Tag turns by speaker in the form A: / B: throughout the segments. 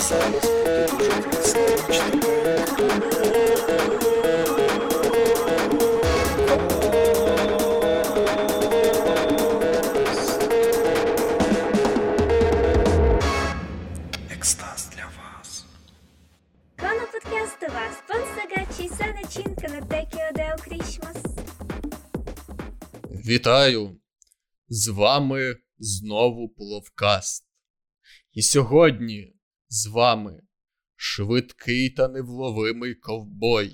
A: казалось, тут уже. Екстаз для вас.
B: Коно подкастова, спонсора чиса начинка на Текіо Крішмас.
C: Вітаю! З вами знову Пловкаст. І сьогодні з вами. Швидкий та невловимий ковбой,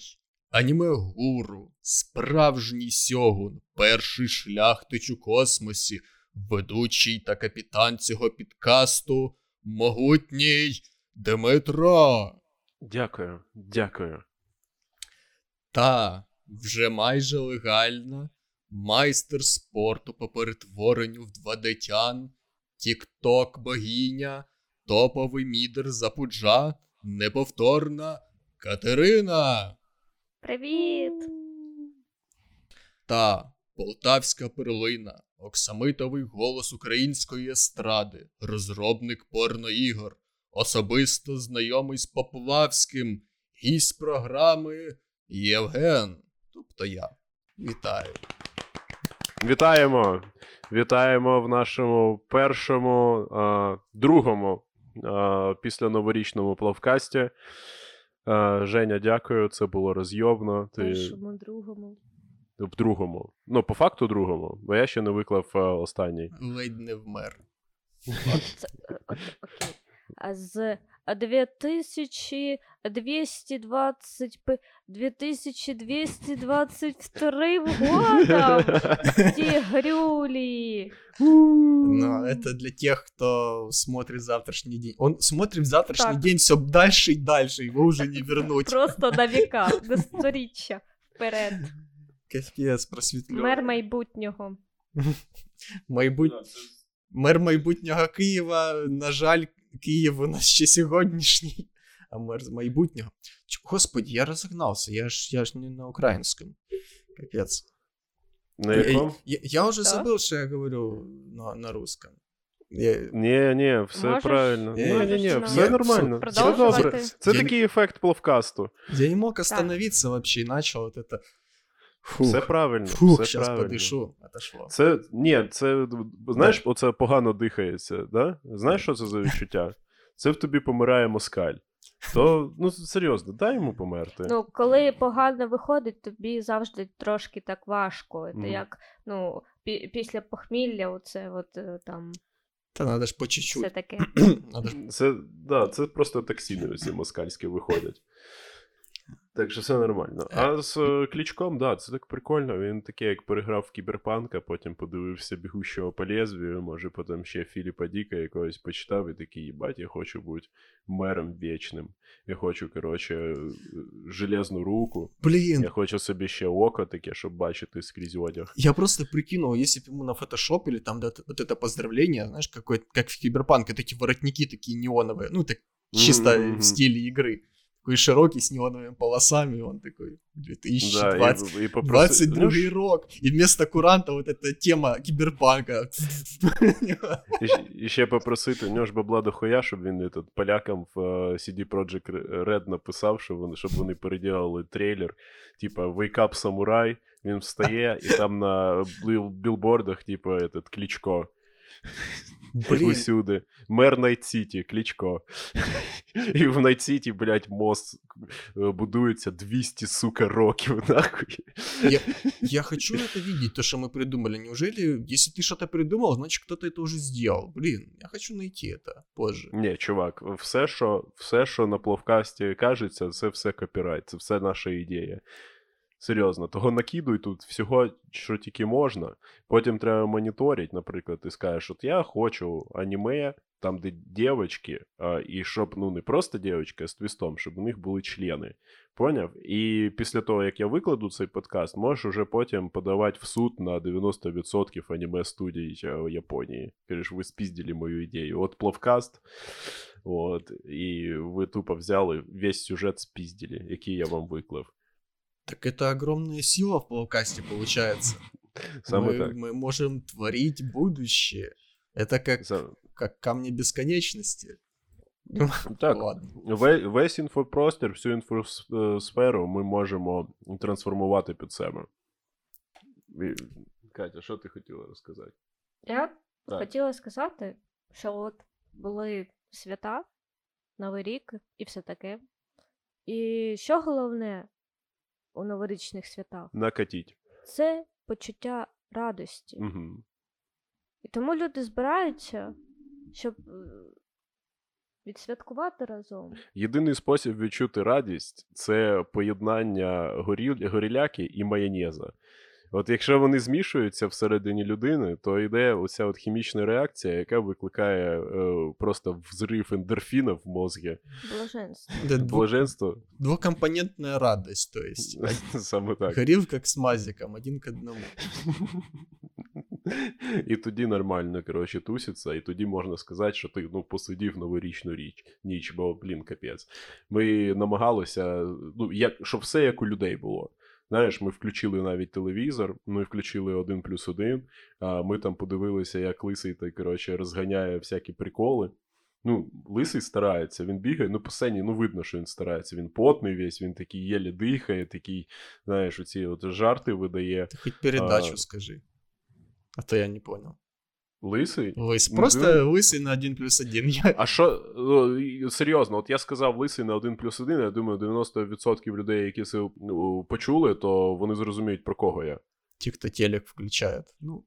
C: аніме гуру, справжній сьогун, перший шляхтич у космосі, ведучий та капітан цього підкасту, могутній Дмитро.
D: Дякую, дякую.
C: Та вже майже легальна майстер спорту по перетворенню в 2D-тян, тік-ток богиня, топовий мідер запуджа, неповторна Катерина
B: Привіт!
C: та полтавська перлина, оксамитовий голос української естради, розробник порноігор, особисто знайомий з Поплавським, гість програми Євген, тобто я. Вітаю.
D: Вітаємо! Вітаємо в нашому першому, а, другому після новорічному плавкасті. Женя, дякую, це було розйобно. Ти
E: Першому, другому.
D: в другому. Ну, по факту другому, бо я ще не виклав останній.
C: Ледь не вмер.
E: Окей. А з 2220 п- 2222 годом Тигрюли.
C: Но это для тех, кто смотрит завтрашний день. Он смотрит завтрашний
E: Так.
C: день все дальше и дальше, его уже не вернуть.
E: Просто на віка, до сторіччя вперед.
C: Капець просвітлює.
E: Мер майбутнього.
C: Майбут... Мер майбутнього Києва, на жаль, Київ у нас ще сьогоднішній, а мер з майбутнього. Господи, я розогнався, я ж, я ж не на українському. Капець.
D: На
C: Я,
D: якому?
C: я, я уже
E: Да?
C: забыл, что я говорю на, на русском. Я...
D: Ні, ні, все
E: Можеш-
D: правильно. Ні, ні, ні, все нормально. Все добре. Це
C: Я-
D: такий ефект плавкасту.
C: я не мог остановиться вообще и начал вот это... Фух,
D: Все правильно.
C: фух
D: все
C: сейчас
D: правильно.
C: подышу. Отошло.
D: Це ні, це знаєш, оце погано дихається, да? Знаєш, що це за відчуття? Це в тобі помирає москаль. То, ну серйозно, дай йому померти.
E: Ну, коли погано виходить, тобі завжди трошки так важко. Це
D: Мгм.
E: як, ну, пі- після похмілля, оце от е, там
C: Да надо ж по
E: все
C: чуть-чуть.
E: таке.
C: Надо ж...
D: Це, да, це просто токсини всі москальські виходять. Так що все нормально. А з е, клічком, да, це так прикольно. Він такий, як переграв в кіберпанка, потім подивився бігущого по лезвію, може потім ще Філіпа Діка якогось почитав і такий, їбать, я хочу бути мером вічним. Я хочу, коротше, е, железну руку.
C: Блин,
D: Я хочу собі ще око таке, щоб бачити скрізь одяг.
C: Я просто прикинул, если бы ему на фотошопили там да, вот это поздравление, знаешь, какой как в Киберпанке, вот эти воротники такие неоновые, ну, так чисто
D: Мгм.
C: в стиле игры. Такой широкий, с неоновыми полосами, он такой 2020.
D: Да, і, і попроси-
C: 22
D: Ну, ж-
C: рок, и вместо куранта вот эта тема киберпанка.
D: І, щ- і ще попросити, у нього ж бабла до хуя, щоб він этот, полякам в е, CD Projekt Red написав, щоб вони, щоб вони переділили трейлер, типа Wake Up Samurai, він встає, і там на біл- білбордах, типа, этот, Кличко.
C: Блин,
D: Усюди. Мер Найт Сіті, Кличко. І в Найт Сіті, блядь, мост е, будується 200, сука, років, нахуй.
C: я, я хочу это видеть, то, что мы придумали. Неужели, если ты что-то придумал, значит, кто-то это уже сделал. Блин, я хочу найти это позже.
D: Ні, чувак, все, що, все, що на пловкасті кажеться, це все копірайт, це все наша ідея. Серйозно, того накидуй тут всього, що тільки можна. Потім треба моніторити, наприклад, ти скажеш, от я хочу аніме, там, де дівчатки, і щоб ну не просто дівчатки, а з твістом, щоб у них були члени. Поняв? І після того, як я викладу цей подкаст, можеш уже потім подавати в суд на 90% аніме студій е, Японії. Кажеш, ви спіздили мою ідею. От плавкаст, от, і ви тупо взяли весь сюжет спіздили, який я вам виклав.
C: Так это огромная сила в плавкасте получается.
D: Саме
C: мы,
D: так.
C: мы можем творить будущее. Это как,
D: За-
C: как камни бесконечности. Ну,
D: Так,
C: ладно.
D: ве- весь інфопростір, всю інфосферу ми можемо трансформувати під себе. І- Катя, що ти хотіла розказати?
E: Я
D: Так.
E: хотіла сказати, що от були свята, Новий рік і все таке. І що головне у новорічних святах?
D: Накатіть.
E: Це почуття радості.
D: Угу.
E: І тому люди збираються, щоб е, відсвяткувати разом.
D: Єдиний спосіб відчути радість це поєднання горіл... горіляки і майонеза. От якщо вони змішуються всередині людини, то йде оця от хімічна реакція, яка викликає е, просто взрыв эндорфина в мозге,
E: Блаженство.
D: Блаженство.
C: двухкомпонентная радость, то есть.
D: Саме так.
C: Горілка Крзмазикам, один к одному.
D: І тоді нормально, коротше, туситься, і тоді можна сказати, що ти ну, посидів новорічну річ, ніч, бо, блін, капець. Ми намагалися, ну, як, щоб все як у людей було. Знаєш, ми включили навіть телевізор, ми включили один плюс один, ми там подивилися, як лисий та коротше, розганяє всякі приколи. Ну, лисий старається, він бігає, ну, по сцені, ну, видно, що він старається. Він потний весь, він такий єлі дихає, такий, знаєш, оці от жарти видає.
C: Ты хоч передачу
D: А.
C: скажи. А то я не понял.
D: Лисий?
C: Лысый.
D: Ну,
C: Просто
D: да.
C: лысый на один плюс один. Я...
D: А що, ну, і серйозно, от я сказав лисий на 1 плюс 1, я думаю, 90% людей, які це ну, почули, то вони зрозуміють, про кого я.
C: Те, кто телек включает. Ну,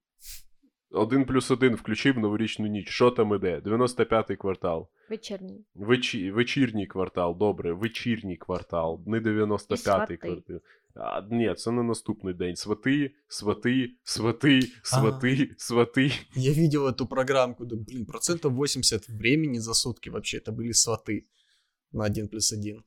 D: 1 плюс 1 включив новорічну ніч. Що там іде? 95-й квартал.
E: Вечірній.
D: Вечі... Вечірній квартал, добре, вечірній квартал, не 95-й
E: свати.
D: квартал. А, ні, це на наступний день. Свати, свати, свати, свати, свати.
C: я видел эту программку, да, блин, процентов 80 времени за сутки вообще это были сваты на один плюс один.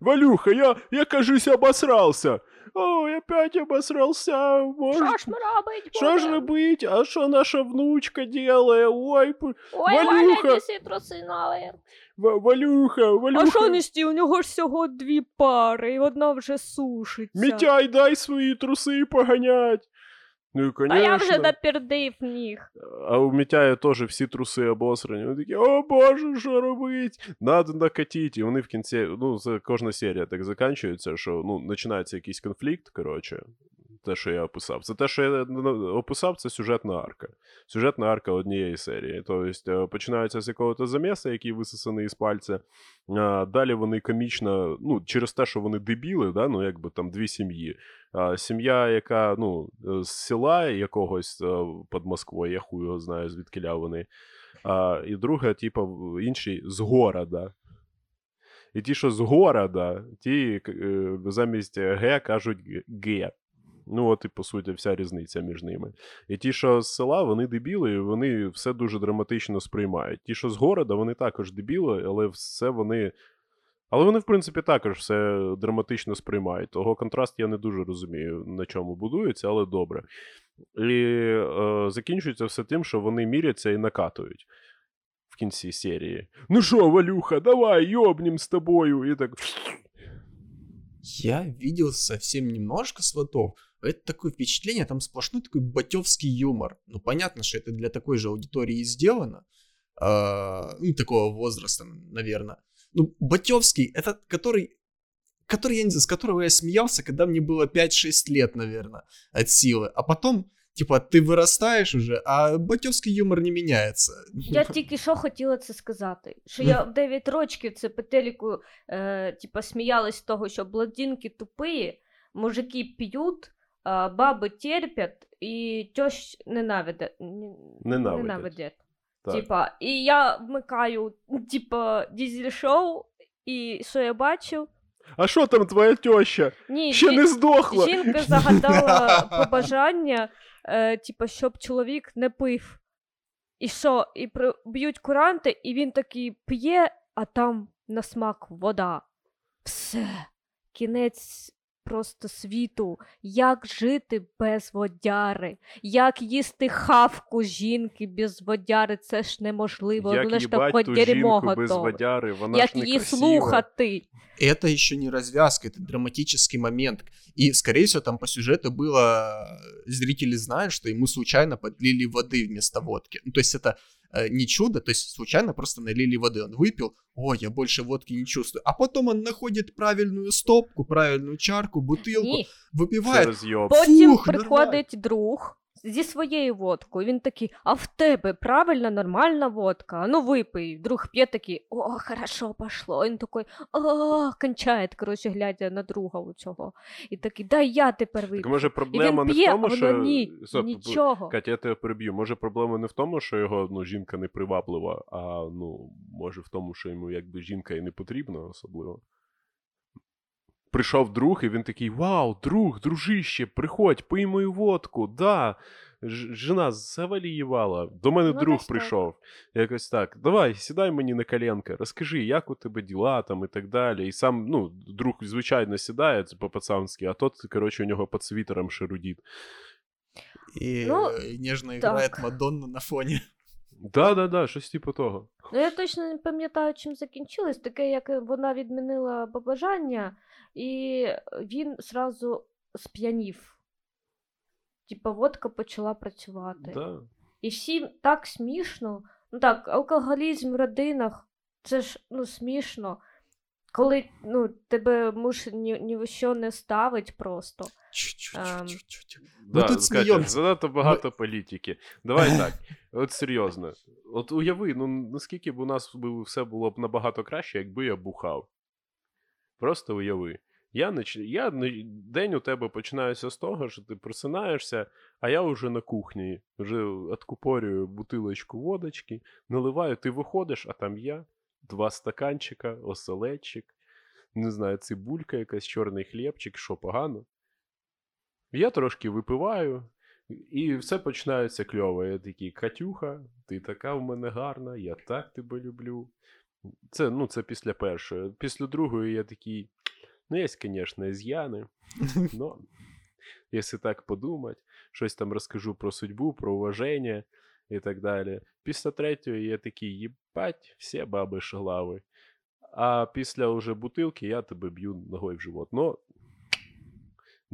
D: Валюха, я, я кажись, обосрався. Ой, опять обосрався. Може,
E: Що ж ми робить?
D: Що ж
E: будем?
D: робить? А що наша внучка делає? Ой, п-
E: Ой,
D: Валюха!
E: Валя, неси труси нові.
D: Ва- Валюха, Валюха.
E: А що нести? У нього ж всього дві пари, і одна вже сушиться.
D: Мітяй, дай свої труси поганять. Ну,
E: Та я вже
D: конечно.
E: напердив в них.
D: А у Мітяя теж всі труси обосрані. Вони такі, о боже, що робить? Надо накатити. І вони в кінці, ну, це кожна серія так закінчується, що ну, починається якийсь конфлікт, коротше. Те, що я описав. Це те, що я ну, описав, це сюжетна арка. Сюжетна арка однієї серії. Тобто е, починається з якогось заміса, який висосаний із пальця. Далі вони комічно, ну, через те, що вони дебіли, да, ну, якби там дві сім'ї. Сім'я, яка ну, е, з села якогось е, під Москвою, я хуй його знаю, звідки вони. А, і друга, типу, інший з города. І ті, що з города, ті замість Г кажуть Г. Ну, от і по суті, вся різниця між ними. І ті, що з села, вони дебіли, вони все дуже драматично сприймають. Ті, що з города, вони також дебіли, але все вони. Але вони, в принципі, також все драматично сприймають. Того контраст я не дуже розумію, на чому будується, але добре. І е, закінчується все тим, що вони міряться і накатують в кінці серії. Ну що, Валюха, давай йобнім з тобою. І так.
C: Я видел совсем немножко сватов. Это такое впечатление, там сплошной такой батевский юмор. Ну, понятно, что это для такой же аудитории и сделано. А, ну, такого возраста, наверное. Ну, батевский, это который, который, я не знаю, с которого я смеялся, когда мне было 5-6 лет, наверное, от силы. А потом, типа, ты вырастаешь уже, а батевский юмор не меняется.
E: Я тільки що хотіла це сказати. Що я в 9 років це по телеку е, типа, сміялась з того, що блондинки тупі, мужики п'ють, Баби терпять і тьощ ненавидять.
D: Ненавидять.
E: ненавидять. Типа, і я вмикаю, типа, дізель-шоу, і що я бачу?
D: А що там твоя тьоща?
E: Ні,
D: Ще
E: жі-
D: не здохла.
E: жінка загадала побажання, е, типа, щоб чоловік не пив. І що? І при... б'ють куранти, і він такий п'є, а там на смак вода. Все. Кінець просто світу. Як жити без водяри? Як їсти хавку жінки без водяри? Це ж неможливо.
D: Як
E: Вона ж
D: їбать
E: таке
D: ту
E: дерьмо
D: жінку без
E: готове.
D: водяри, вона
E: Як
D: ж не
E: її
D: красива.
E: слухати?
C: Это еще не развязка, это драматический момент. И, скорее всего, там по сюжету было... Зрители знают, что ему случайно подлили воды вместо водки. Ну, то есть это э, не чудо, то есть случайно просто налили воды, он выпил, ой, я больше водки не чувствую. А потом он находит правильную стопку, правильную чарку, бутылку,
E: Ні.
D: Це
C: выпивает.
D: розйоб.
E: Потім
C: Фух,
E: приходить друг зі своєю водкою. Він такий, а в тебе правильна, нормальна водка? А Ну випий. Друг п'є такий, о, хорошо пошло. Він такий, о, кончає, коротше, глядя на друга у цього. І такий, дай я тепер
D: Так
E: вип'ю.
D: може
E: І
D: проблема
E: він
D: не в тому, що.
E: ні,
D: Стоп,
E: нічого.
D: Катя, я тебе переб'ю. Може, проблема не в тому, що його ну, жінка не приваблива, а ну, може в тому, що йому якби жінка і не потрібна особливо. Прийшов друг, і він такий: Вау, друг, дружище, приходь, пий мою водку. Да. Жена завалівала. До мене
E: Ну,
D: друг прийшов. Якось так. Давай, сідай мені на коленка, розкажи, як у тебе діла там і так далі. І сам, ну, друг, звичайно, сідає по-пацанськи, а тот, коротше, у нього під світером шерудіт.
C: И
E: Ну,
C: нежно играет
E: так.
C: Мадонна на фоне.
D: Да-да-да, щось типу того.
E: Ну, я точно не пам'ятаю, чим закінчилось. Таке, як вона відмінила побажання, і він зразу сп'янів. Типа водка почала працювати.
D: Да.
E: І всім так смішно. Ну так, алкоголізм в родинах це ж ну, смішно. Коли ну, тебе муж ні, ні в що не ставить просто.
C: Чу-чу-чу-чу-чу.
D: Да,
C: тут
D: Катя,
C: сміємося.
D: занадто багато політики. Давай так, от серйозно. От уяви, ну наскільки б у нас все було б набагато краще, якби я бухав. Просто уяви. Я, нач... я не- день у тебе починається з того, що ти просинаєшся, а я вже на кухні, вже откупорюю бутилочку водочки, наливаю, ти виходиш, а там я, два стаканчика, оселедчик, не знаю, цибулька якась, чорний хлібчик, що погано. Я трошки випиваю, і все починається кльово. Я такий, Катюха, ти така в мене гарна, я так тебе люблю. Це, ну, це після першої. Після другої я такий, ну, є, звісно, із'яни, но якщо так подумати, щось там розкажу про судьбу, про уваження і так далі. Після третьої я такий, їбать, всі баби шглави. А після уже бутилки я тебе б'ю ногою в живот. Но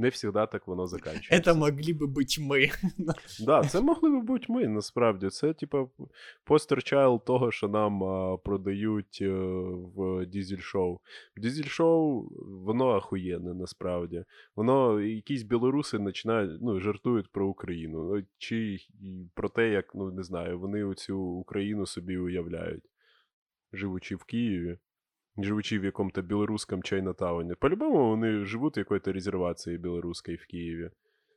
D: не завжди так воно закінчується.
C: Это могли бы быть мы.
D: Да, це могли би бути ми, насправді. Це, типа, постер чайл того, що нам а, продають е, в дізель-шоу. Дізель-шоу, воно ахуєнне, насправді. Воно, якісь білоруси починають, ну, жартують про Україну. Ну, Чи й про те, як, ну, не знаю, вони оцю Україну собі уявляють, живучи в Києві. Живучи в якому-то білоруському Чайнатауні. По-любому вони живуть в якоїсь резервації білоруської в Києві.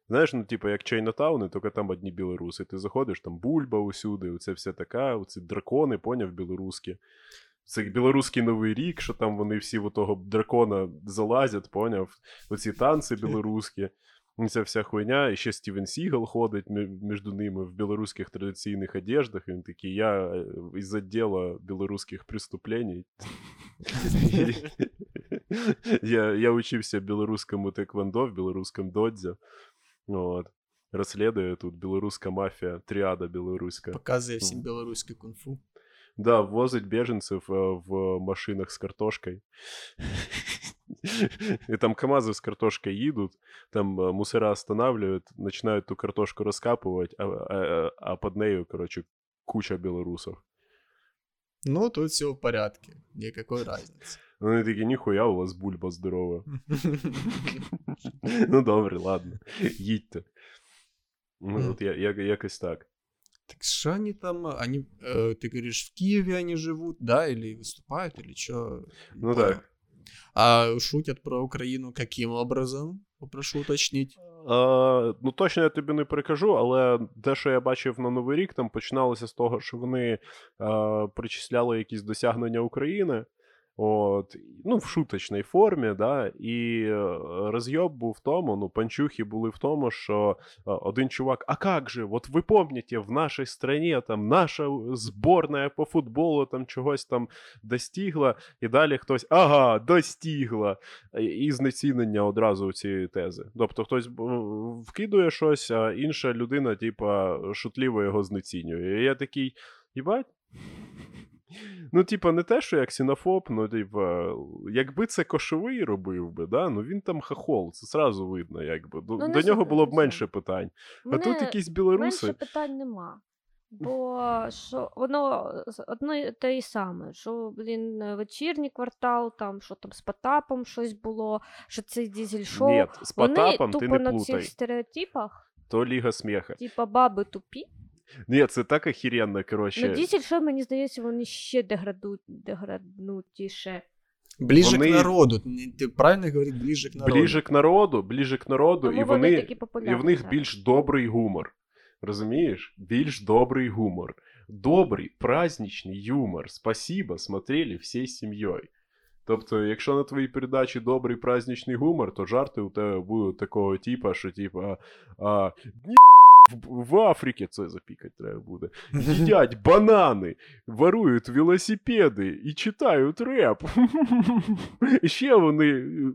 D: Знаєш, ну, типу, як Чайнатауни, тільки там одні білоруси. Ти заходиш, там бульба усюди, оце все така, оці дракони, поняв, білоруські. Це білоруський новий рік, що там вони всі в того дракона залазять, поняв? Оці танці білоруські. Ця вся хуйня, і ще Стівен Сігал ходить між ними в білоруських традиційних одеждах. І він такий, я із відділу білоруських преступлений. я, я учився білоруському теквондо, в білоруському додзі. От. Розслідує тут білоруська мафія, тріада білоруська.
C: Показывая всем белорусский кунг-фу.
D: Да, возить беженцев э, в машинах с картошкой. И там КАМАЗы с картошкой едут, там э, мусора останавливают, начинают ту картошку раскапывать, а, а- а под нею, короче, куча белорусов.
C: Ну, тут все в порядке. Никакой разницы.
D: Вони такі, ніхуя, у вас бульба здорова. ну добре, ладно. Їдьте. Ну, от я, я, якось так.
C: Так что они там, они, э, ты говоришь, в Киеве они живут, да, или выступают, или что?
D: Ну так.
C: А шутят про Украину каким образом? Попрошу уточнить.
D: Е, ну, точно я тобі не перекажу, але те, що я бачив на Новий рік, там починалося з того, що вони е, причисляли якісь досягнення України. От, ну, в шуточній формі, да, і е, розйоб був в тому, ну, панчухи були в тому, що е, один чувак, а как же, вот ви помните, в нашій стране там наша зборна по футболу там чогось там достигла, і далі хтось, ага, достигла і знецінення одразу цієї тези. Тобто хтось вкидує щось, а інша людина, типа, шутливо його знецінює. І я такий, їбать. Ну, типа, не те, що як сінофоб, ну, типа, якби це кошовий робив би, да? ну він там хахол, це зразу видно, якби. До,
E: Ну,
D: до нього було б менше питань. А тут якісь білоруси.
E: менше питань нема. Бо що воно й те і саме, що, блін, вечірній квартал, там, що там з Потапом щось було, що це дізель-шоу.
D: Ні, з
E: Вони
D: Потапом
E: тупо
D: ти не
E: на
D: плутай.
E: цих стереотипах,
D: То Ліга сміха.
E: типа баби тупі.
D: Ні, це так охеренно, коротше.
E: Ну, дізель-шоу, мені здається, вони ще деграднутіше.
C: Ближе
D: Вони-
C: к народу. Ти правильно говорить, ближе к народу.
D: Ближе к народу, ближе к народу,
E: Тому
D: і
E: вони
D: вони, і в них
E: зараз.
D: більш добрий гумор. Розумієш? Більш добрий гумор. Добрий, праздничний юмор. Спасибо, смотрели всією сім'єю. Тобто, якщо на твоїй передачі добрий праздничний гумор, то жарти у тебе будуть такого типа, що типа а, «Ні, в, в Африці це запікати треба буде. Їдять банани, ворують велосипеди і читають реп. Ще вони е,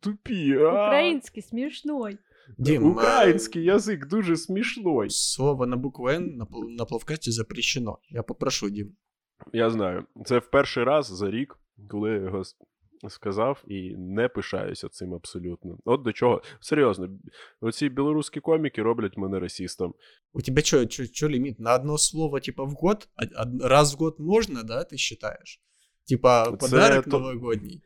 D: тупі. а.
E: Український смішной.
C: Дім,
D: Український язик дуже смішной.
C: Слово на букву Н на, пл- плавкасті запрещено. Я попрошу, Дім.
D: Я знаю. Це в перший раз за рік, коли я його сказав, і не пишаюся цим абсолютно. От до чого. Серйозно, оці білоруські коміки роблять мене расистом.
C: У тебя что, чё, чё лимит? На одно слово, типа, в год? А- од- раз в год можно, да, ты считаешь? Типа,
D: Це
C: подарок
D: то-
C: новогодний.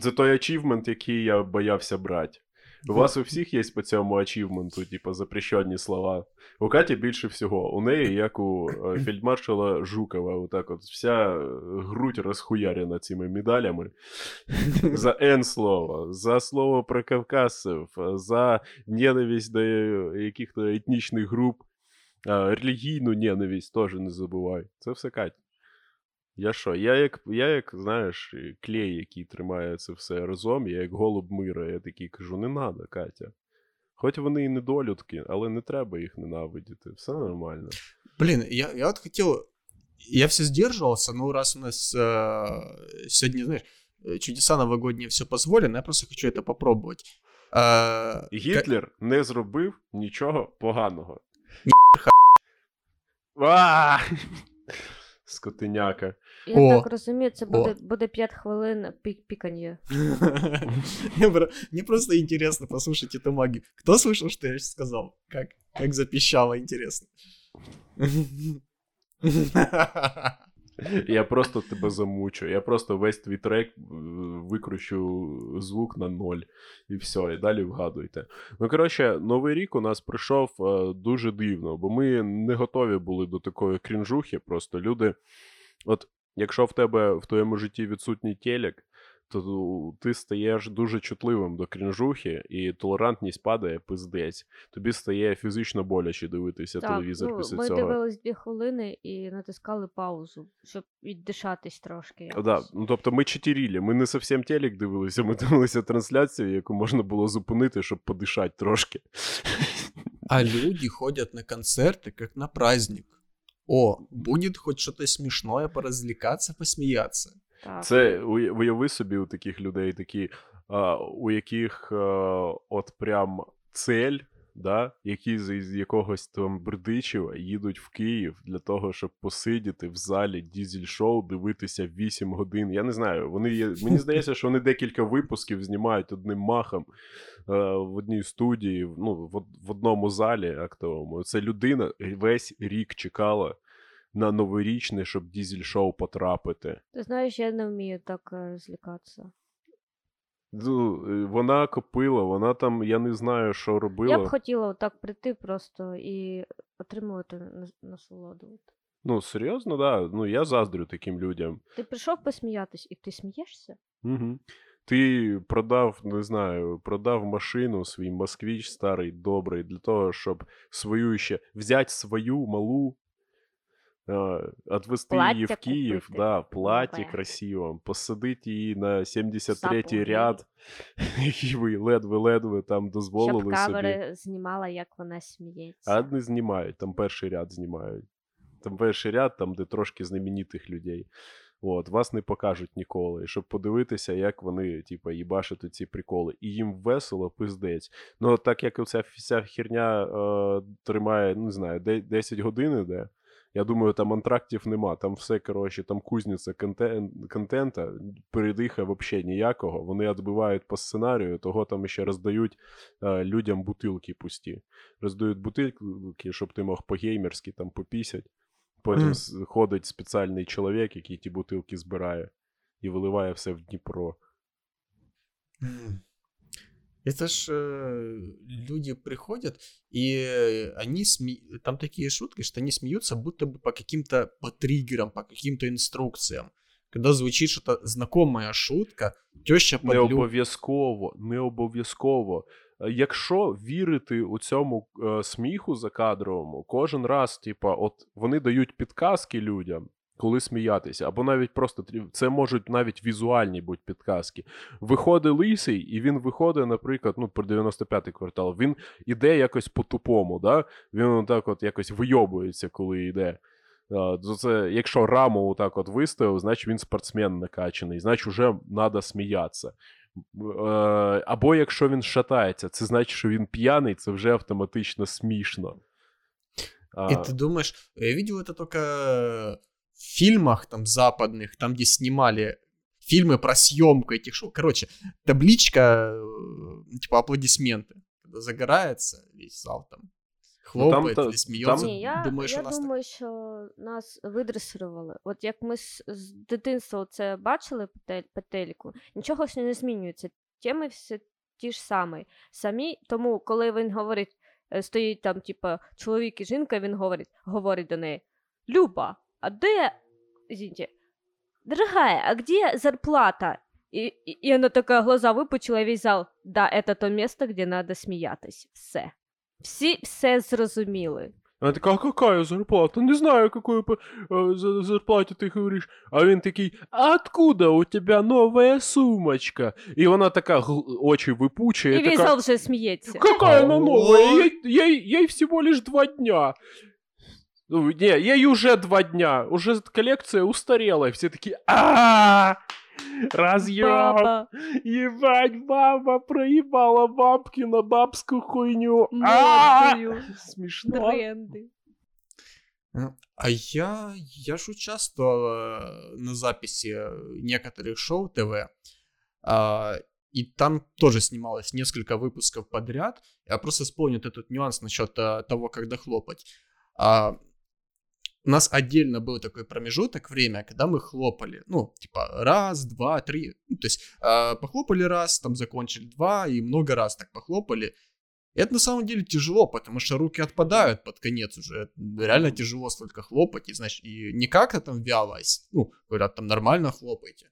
D: Це той ачівмент, який я боявся брати. У вас у всіх є по цьому ачівменту, типу, запрещені слова. У Каті більше всього. У неї, як у е, фельдмаршала Жукова, отак от вся е, грудь розхуярена цими медалями. За N слово, за слово про кавказців, за ненависть до е, яких-то етнічних груп, релігійну ненависть теж не забувай. Це все Катя. Я що? Я як, я як, знаєш, клей, який тримає це все разом, я як голуб мира, я такий кажу, не надо, Катя. Хоч вони і недолюдки, але не треба їх ненавидіти. Все нормально.
C: Блин, я, я вот хотел... Я все сдерживался, но раз у нас э, сегодня, знаешь, э, чудеса новогодние все позволено, я просто хочу это попробовать. А,
D: Гітлер не зробив нічого поганого.
C: ха-
D: А! Скотиняка.
E: Я
C: О,
E: так розумію, це
C: о.
E: буде, буде 5 хвилин пік- пікання.
C: Мне просто интересно послушать эту магию. Кто слышал, что я сейчас сказал? Как, как запищало, интересно.
D: Я просто тебе замучу. Я просто весь твій трек е, викручу звук на ноль. І все, і далі вгадуйте. Ну, коротше, новий рік у нас прийшов е, дуже дивно, бо ми не готові були до такої крінжухи. Просто люди. От, якщо в тебе в твоєму житті відсутній телек, то ти стаєш дуже чутливим до крінжухи, і толерантність падає пиздець. Тобі стає фізично боляче дивитися телевізор
E: ну,
D: після
E: ми
D: цього.
E: дивились 2 хвилини і натискали паузу, щоб віддишатись трошки. Якось.
D: Да, ну тобто ми чотирілі, ми не зовсім телек дивилися, ми дивилися трансляцію, яку можна було зупинити, щоб подишати трошки.
C: А люди ходят на концерты, как на праздник. О, будет хоть что-то смешное, поразвлекаться, посміятися.
E: Так.
D: Це уяви собі у таких людей, такі, у яких от прям цель, да, які з якогось там Бердичева їдуть в Київ для того, щоб посидіти в залі дізель-шоу, дивитися 8 годин. Я не знаю, вони є. Мені здається, що вони декілька випусків знімають одним махом е, в одній студії, ну, в, в одному залі актовому. Це людина весь рік чекала на новорічне, щоб дізель-шоу потрапити.
E: Ти знаєш, я не вмію так е, злякатися.
D: Е, вона копила, вона там, я не знаю, що робила.
E: Я б хотіла отак прийти просто і отримувати насолоду.
D: Ну, серйозно, да. Ну, я заздрю таким людям.
E: Ти прийшов посміятись, і ти смієшся?
D: Угу. Ти продав, не знаю, продав машину, свій москвич старий, добрий, для того, щоб свою ще взяти свою малу, відвести її в Київ,
E: купити
D: да, платі
E: нове.
D: красивому, посадити її на 73-й ряд, який ви ледве-ледве там
E: Щоб
D: дозволили собі.
E: камери знімала, як вона сміється.
D: А не знімають, там перший ряд знімають. Там перший ряд, там, де трошки знаменитих людей. От, вас не покажуть ніколи. Щоб подивитися, як вони, типу, їбашать ці приколи. І їм весело, пиздець. Ну, так як ця вся херня е, тримає, не знаю, де- 10 годин іде. Я думаю, там антрактів нема. Там все, коротше, там кузниця контен... контента, передиха взагалі ніякого. Вони відбивають по сценарію, того там ще роздають е, людям бутилки пусті роздають бутилки, щоб ти мог по-геймерськи там попісять. Потім ходить спеціальний чоловік, який ті бутилки збирає і виливає все в Дніпро.
C: М. Это ж э, люди приходят, и э, они сме... там такие шутки, что они смеются будто бы по каким-то по триггерам, по каким-то инструкциям. Когда звучит что-то знакомая шутка, теща
D: Не
C: подлю...
D: обов'язково, не обов'язково. Е, Якщо вірити у цьому е, сміху закадровому, кожен раз, типа, от вони дають підказки людям, коли сміятися, або навіть просто це можуть навіть візуальні бути підказки. Виходить лисий, і він виходить, наприклад, ну, про 95-й квартал, він іде якось по-тупому, да? він так от якось вийобується, коли йде. Це, якщо раму отак от виставив, значить він спортсмен накачаний, значить вже треба сміятися. Е, Або якщо він шатається, це значить, що він п'яний, це вже автоматично смішно. А,
C: И ты думаешь, я видел это только в фильмах там западных, там, где снимали фильмы про съемку этих шоу. Короче, табличка, э, типа аплодисменты. Когда загорается весь зал там,
D: Ну, там
C: хлопает
D: то-
C: или смеется.
E: Ні, я,
C: Думаешь,
E: я
C: у нас так-
E: думаю, що нас видресирували. От як ми з, з дитинства це бачили по, те, по телеку, нічого ж не змінюється. Теми все ті ж самі. Самі, тому коли він говорить, е, стоїть там, типа, чоловік і жінка, він говорить, говорить до неї: Люба, а де. Извините, дорогая, а где зарплата? І, і, і вона така глаза випучила і весь зал. Да, это то місце, де треба сміятись. Все. Всі все зрозуміли.
D: Вона така, а какая зарплата? Не знаю, о какой по- э, за- зарплате ты говоришь. А він такий, а откуда у тебя новая сумочка? І вона така гл- очі випучує.
E: І весь
D: така,
E: зал вже сміється.
D: Какая она
C: А
D: новая?
C: вот.
D: Ей, ей, ей всего лишь два дня. Ну, не, ей уже два дня. Уже коллекция устарела. И все такие, а Разъем! Ебать, баба проебала бабки на бабскую хуйню. А!
E: модою,
D: Смешно.
E: тренди.
C: Ну, А я, я ж участвовал э, на записи э, некоторых шоу ТВ, а, и там тоже снималось несколько выпусков подряд. Я просто вспомню этот нюанс насчет а, того, когда хлопать. А, у нас отдельно был такой промежуток время, когда мы хлопали. Ну, типа раз, два, три. Ну, то есть а, похлопали раз, там закончили два, и много раз так похлопали. И это на самом деле тяжело, потому что руки отпадают под конец уже. Это Реально тяжело столько хлопать. И, значит, и не как-то там вяло, с- ну, говорят, там нормально хлопайте.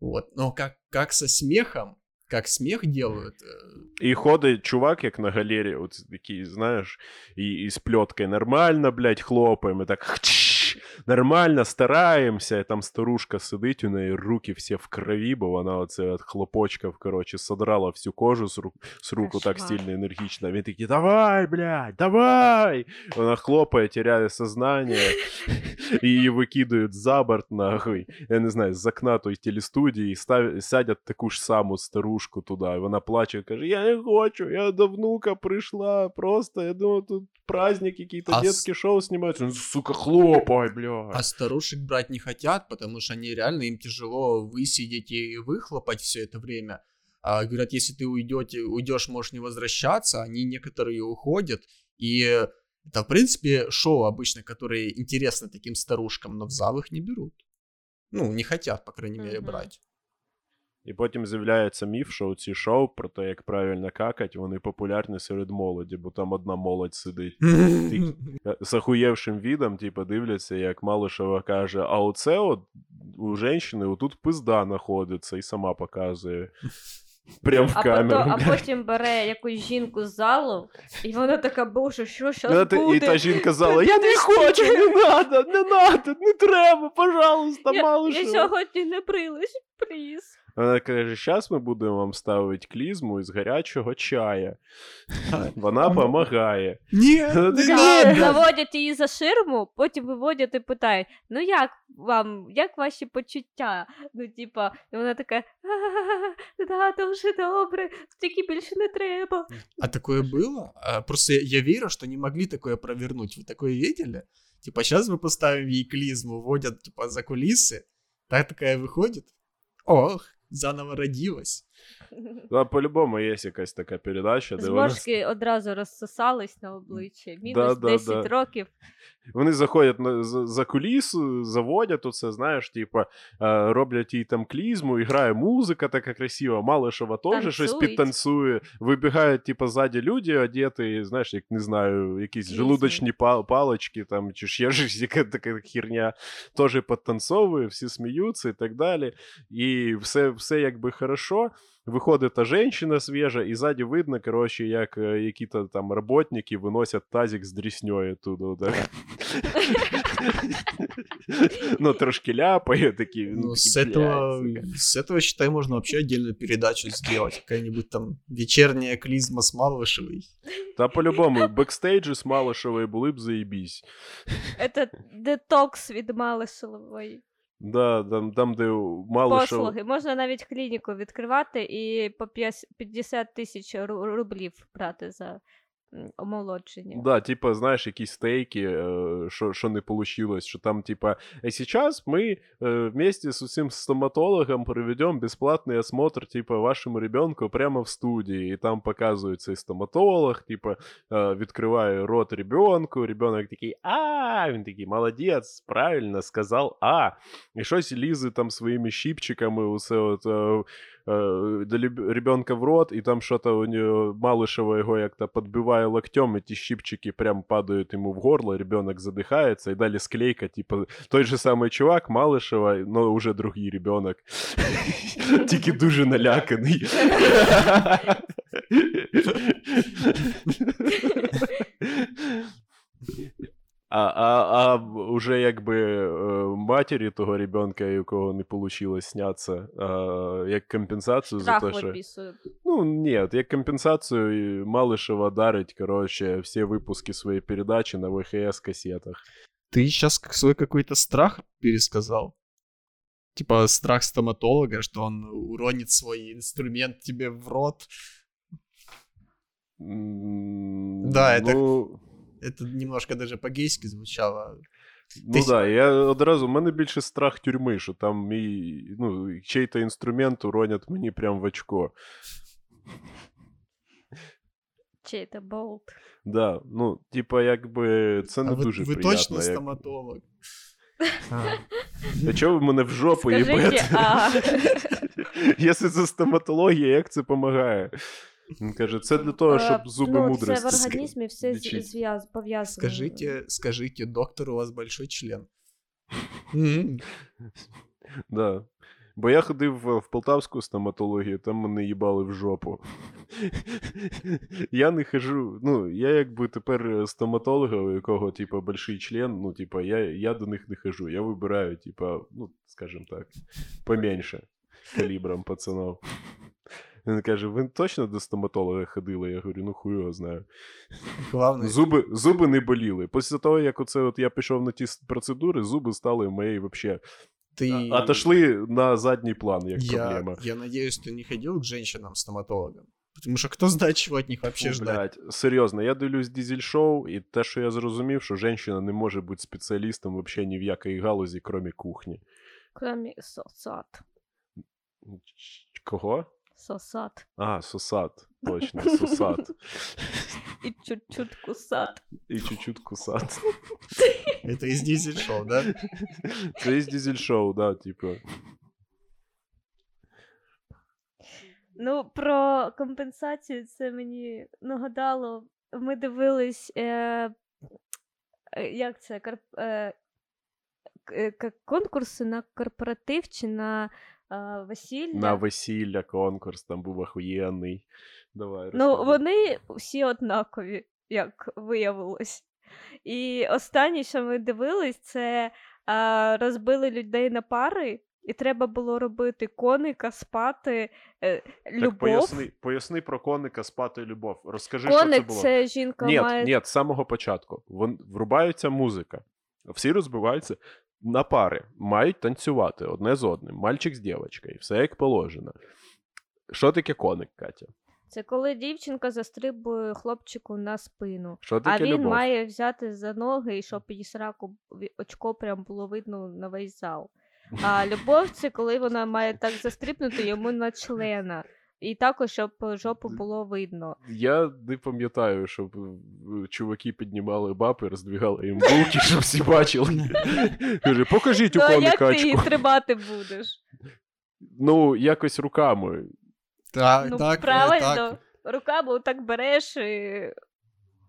C: Вот. Но как, как со смехом, как смех делают, И
D: І ходить чувак, як на галері, от такий, знаєш, і, і з пльоткою нормально, блядь, хлопаємо, и так хч, нормально, стараємося, і там старушка сидить, у неї руки всі в крові, бо вона оце от хлопочків, коротше, содрала всю кожу з рук, з руку так
E: Кошмар.
D: сильно енергічно. Він такий, давай, блядь, давай! Вона хлопає, теряє сознання, і її викидають за борт, нахуй, я не знаю, з окна той телестудії, і став... садять таку ж саму старушку туди, і вона плаче, каже, я не хочу, я до внука прийшла, просто, я думав, тут праздник, який-то
C: А с-
D: детське шоу знімають. Ну, сука, хлопай, Бля.
C: а старушек брать не хотят, потому что они реально, им тяжело высидеть и выхлопать все это время. А говорят, если ты уйдете, уйдешь, можешь не возвращаться, они некоторые уходят. И это, в принципе, шоу обычно, которые интересны таким старушкам, но в зал их не берут. Ну, не хотят, по крайней мере, брать.
D: І потім з'являється міф, що ці шоу про те, як правильно какать, вони популярні серед молоді, бо там одна молодь сидить. З охуєвшим відом, типу, дивляться, як Малишева каже, а оце от у жінки отут пизда знаходиться і сама показує. Прям в
E: А,
D: камеру.
E: пото, а потім бере якусь жінку з залу, і вона така, боже, що щас буде?
D: І та жінка зала, я не хочу, не надо, не надо, не треба, пожалуйста,
E: я, я сьогодні не прилиш, пліз.
D: Вона каже, зараз ми будемо вам ставити клізму із гарячого чая. Вона допомагає.
C: Нет,
D: Ну,
C: не
D: такая-
C: надо.
E: Заводять її за ширму, потім виводять і питають: ну як вам, як ваші почуття? Ну, типа, і вона така, «А, да, дуже добре, тільки більше не треба.
C: А такое было? А, Просто я, я верю, что не могли такое провернуть. Вы такое видели? Типа, сейчас мы поставим ей клизму, вводят, типа, за кулисы. Так такая выходит. Ох, заново родилась.
D: Да, по-любому є якась така передача, де вони,
E: Зморшки одразу розсосались на обличчя. Мінус
D: да,
E: 10
D: да.
E: років.
D: вони заходять на, за, за кулісу, заводять оце, знаєш, типа, е, роблять їй там клізму, і грає музика така красива, Малишева теж щось
E: Танцюють.
D: підтанцює. Вибігають, типа, ззаді люди, одеті, знаєш, як не знаю, якісь
E: Клізмі.
D: желудочні па- палочки там, чи ще щось, яка така херня, теж підтанцовує, всі сміються і так далі. І все, все якби хорошо. Виходить та женщина свіжа, і ззаді видно, коротше, як е, які-то там роботники виносять тазик з дрісньою туди. Так. ну, трошки ляпає такі.
C: Ну,
D: такі,
C: с этого,
D: «Блядь, сука».
C: с этого, считай, можно вообще отдельную передачу сделать. Какая-нибудь там вечерняя клизма с Малышевой.
D: Та по-любому, бекстейджі з Малишевої були б заєбісь.
E: Це детокс від Малишевої.
D: Да, там, там де мало
E: Послуги. Можна навіть клініку відкривати і по 50 тисяч ру- рублів брати за омолодження.
D: Да, типа, знаєш, якісь стейки, е, що, що не получилось, що там, типа, а сейчас мы э, вместе с усім стоматологом проведем бесплатный осмотр, типа, вашему ребенку прямо в студії. І там показує цей стоматолог, типа, е, відкриває рот ребенку, ребенок такий, а, він такий, молодець, правильно сказав, а. І щось лізе там своїми щипчиками, усе от. люб- ребенка в рот, і там що-то у нього Малышева його як-то підбиває локтем, ті щипчики прям падають йому в горло, ребенок задихається, і далі склейка, типу, той же самий чувак, Малышева, но вже другий ребенок. Тільки дуже наляканий. А, а, а уже якби матері того ребенка, якого не вийшло сняться, е, як компенсацію
E: Страх
D: за те, що. Ну, нет, як компенсацию и Малышева дарить, короче, все выпуски своей передачи на ВХС-кассетах.
C: Ты сейчас свой какой-то страх пересказал? Типа страх стоматолога, что он уронит свой инструмент тебе в рот.
D: М,
C: Да, это-
D: Ну,
C: Это немножко даже по-гейски звучало.
D: ну
C: Ти-
D: да, я одразу, в мене більше страх тюрми, що там мій, ну, чей-то інструмент уронять мені прям в очко.
E: Чей то болт.
D: Да, ну, типа, якби, це не
C: а вы,
D: дуже
C: вы
D: приємно.
C: точно
D: як-
C: стоматолог? А,
D: А чого ви мене в жопу
E: Скажіть,
D: їбете?
E: а-
D: Якщо це стоматологія, як це допомагає? Він каже, це для того, щоб
E: Е,
D: зуби
E: ну,
D: мудрості.
E: Це в організмі все пов'язано.
C: скажите, скажите, доктор, у вас большой член.
D: Да. Бо я ходив в, в полтавську стоматологію, там мене їбали в жопу. я не хожу. Ну, я якби тепер стоматолога, у якого, типа, больший член, ну, типа, я, я до них не хожу. Я вибираю, типа, ну, скажем так, поменьше калібром пацанов. Він каже: ви точно до стоматолога ходили? Я говорю, ну хуй його знаю.
C: Главное,
D: Зуби, зуби не боліли. Після того, як оце от я пішов на ті процедури, зуби стали в моєї вообще
C: ты...
D: отошли на задній план, як
C: я,
D: проблема.
C: я надеюсь, ты не ходил к женщинам-стоматологам. Потому что кто знает, чего от них вообще ждать.
D: серйозно, я дивлюсь дізель-шоу, і те, що я зрозумів, що жінка не може бути спеціалістом вообще ні в якій галузі, крім кухні.
E: Кромі сосад.
D: Кого?
E: Сосад.
D: А, сосад. Точно, сосад.
E: І чуть-чуть кусат.
D: І чуть-чуть кусат.
C: Это из дизель-шоу, да?
D: Це із дізель-шоу, да, типу.
E: Ну, про компенсацію це мені нагадало. Ми дивились, е, е, як це, карп, е, к- е, конкурси на корпоратив чи на весілля.
D: На весілля конкурс, там був охуєнний. Давай,
E: Ну, вони всі однакові, як виявилось. І останнє, що ми дивились, це а, розбили людей на пари, і треба було робити коника, спати, е,
D: Так поясни, поясни про коника спати любов. Розкажи, що це було.
E: це жінка
D: Ні,
E: має.
D: ні, з самого початку. Вон, врубається музика. Всі розбиваються на пари, мають танцювати одне з одним, мальчик з дівчинкою, все як положено. Що таке коник, Катя?
E: Це коли дівчинка застрибує хлопчику на спину.
D: Що
E: А він
D: любов?
E: має взяти за ноги, і щоб її сраку очко прям було видно на весь зал. А любов це коли вона має так застрибнути йому на члена. І також, щоб жопу було видно.
D: Я не пам'ятаю, щоб е, чуваки піднімали баби, роздвігали їм булки, щоб всі бачили. Каже, покажіть у
E: Ну, а як ти її
D: очко.
E: тримати будеш?
D: Ну, якось руками.
C: Так,
E: ну,
C: так,
E: правильно.
C: так.
E: Руками так береш і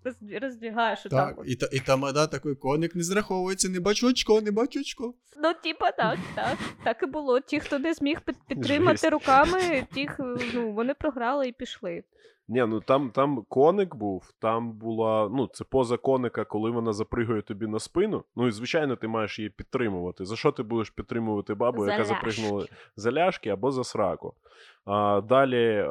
E: роз-
C: Так,
E: от.
C: і, та, і тамада такий коник не зраховується, не бачу очко, не бачу очко.
E: Ну, типа, так, так. Так і було. Ті, хто не зміг підтримати
D: Жесть.
E: руками, тих, ну, вони програли і пішли.
D: Ні, ну там, там коник був, там була, ну, це поза коника, коли вона запригує тобі на спину. Ну і звичайно, ти маєш її підтримувати. За що ти будеш підтримувати бабу,
E: За
D: яка
E: ляшки.
D: запригнула за ляшки або за сраку? А, далі е,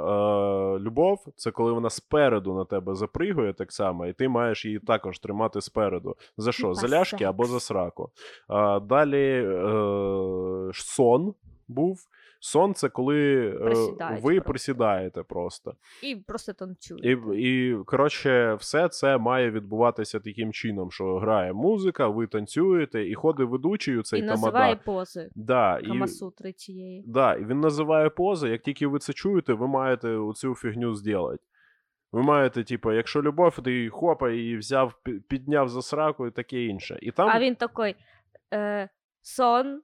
D: любов це коли вона спереду на тебе запригує так само, і ти маєш її також тримати спереду. За що? За ляшки або за сраку. А, далі е, сон був. Сон це коли е,
E: Присідають
D: ви
E: просто.
D: присідаєте просто.
E: І просто танцюють.
D: І, і коротше, все це має відбуватися таким чином, що грає музика, ви танцюєте, і ходить ведучий у цей
E: і називає
D: тамада.
E: пози
D: Да,
E: Камасутри цієї.
D: да, і він називає пози. Як тільки ви це чуєте, ви маєте оцю фігню зробити. Ви маєте, типу, якщо любов, ти хопа і взяв, підняв за сраку і таке інше. І там
E: А він такий е, сон,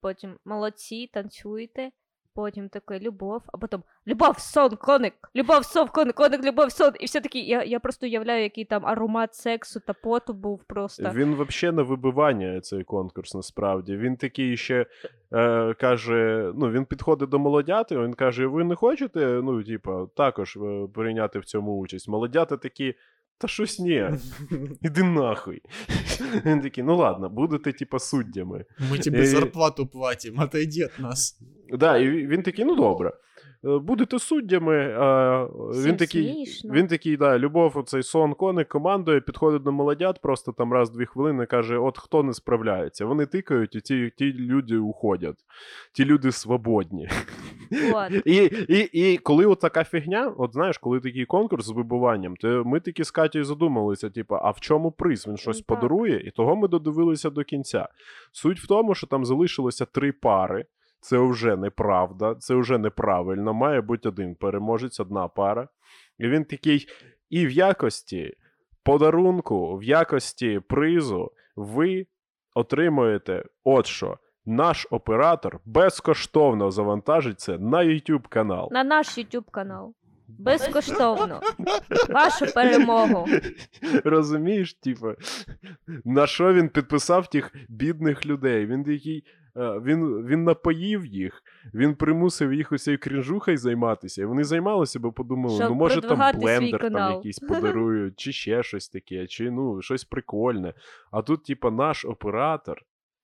E: потім молодці, танцюйте, потім такий любов, а потім любов, сон, коник, любов, сон, коник, коник, любов, сон. І все таки, я, я просто уявляю, який там аромат сексу та поту був просто.
D: Він взагалі на вибивання цей конкурс насправді. Він такий ще е, каже: ну, він підходить до молодяти, він каже: ви не хочете, ну, типа, також е, прийняти в цьому участь. Молодята такі. Та щось ні, іди нахуй. Він такий, ну ладно, будете, типа, суддями.
C: Ми тобі зарплату платимо, отойди від нас.
D: Да, і він такий, ну добре. Е, Будете суддями. А, він такий, він такий, да, любов, оцей сон коник командує, підходить до молодят, просто там раз-дві хвилини каже: от хто не справляється. Вони тикають, і ті, ті люди уходять. Ті люди свободні.
E: От.
D: І, і, і коли от така фігня, от знаєш, коли такий конкурс з вибиванням, то ми таки з Катєю задумалися: типу, а в чому приз? Він щось
E: Ну, так.
D: подарує, і того ми додивилися до кінця. Суть в тому, що там залишилося три пари. Це вже неправда, це вже неправильно. Має бути один переможець, одна пара. І він такий, і в якості подарунку, в якості призу, ви отримуєте от що. Наш оператор безкоштовно завантажить це на YouTube канал.
E: На наш YouTube канал. Безкоштовно. Вашу перемогу.
D: Розумієш, типу, на що він підписав тих бідних людей? Він такий. Е, Він, він напоїв їх, він примусив їх усією крінжухою займатися. І вони займалися, бо подумали,
E: Щоб
D: ну може там блендер там якийсь подарують, чи ще щось таке, чи ну щось прикольне. А тут, типа, наш оператор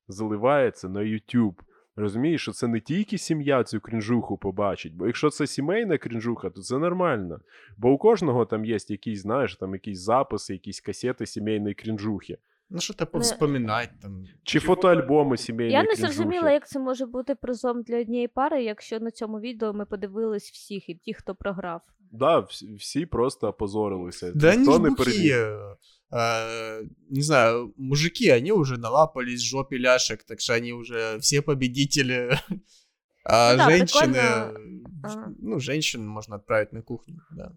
D: заливається на YouTube. Розумієш, що це не тільки сім'я цю крінжуху побачить, бо якщо це сімейна крінжуха, то це нормально. Бо у кожного там є якісь, знаєш, там якісь записи, якісь касети сімейної крінжухи.
C: Ну що ти повспоминать там.
D: Чи фотоальбоми сімейної
E: Я не зрозуміла, як це може бути призом для однієї пари, якщо на цьому відео ми подивились всіх і ті, хто програв.
D: Да, всі, всі просто опозорилися.
C: Да они
D: Ніхто
C: ж
D: не
C: бухие. А, не знаю, мужики, они уже налапались в жопе ляшек, так что они уже все победители. А
E: Ну да,
C: женщины,
E: прикольно. Ага.
C: ну, женщин можно отправить на кухню, да.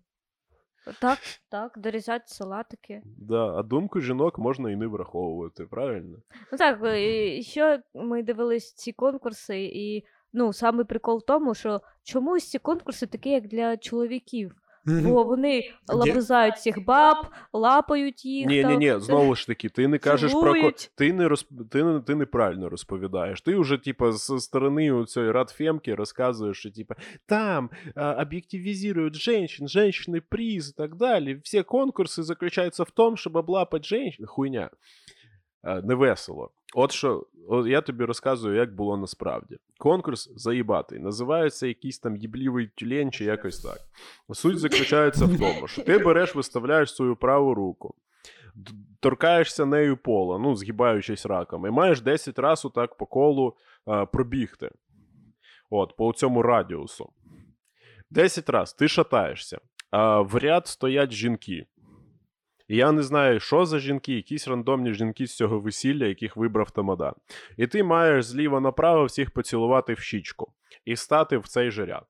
E: Так, так, дорізати салатики.
D: Да, а думку жінок можна і не враховувати, правильно?
E: Ну так, е, і ще ми дивились ці конкурси, і ну, саме прикол в тому, що чомусь ці конкурси такі, як для чоловіків. Бо вони лабузають цих баб, лапають їх.
D: Ні, ні, ні, знову ж таки, ти не кажеш про ко... Ти не розп... ти, не- ти неправильно розповідаєш. Ти вже, типа, з сторони цієї радфемки розказуєш, що типа там об'єктивізують женщин, женщини приз і так далі. Всі конкурси заключаються в тому, щоб облапати женщин. Хуйня. Невесело. От що, я тобі розказую, як було насправді. Конкурс заїбатий. Називається якийсь там їблівий тюлень чи якось так. Суть заключається в тому, що ти береш, виставляєш свою праву руку, торкаєшся нею пола, ну, згибаючись раком, і маєш 10 разів отак по колу а, пробігти. От, по цьому радіусу. 10 разів ти шатаєшся. А в ряд стоять жінки. Я не знаю, що за жінки, якісь рандомні жінки з цього весілля, яких вибрав Тамада. І ти маєш зліва направо всіх поцілувати в щічку і стати в цей же ряд.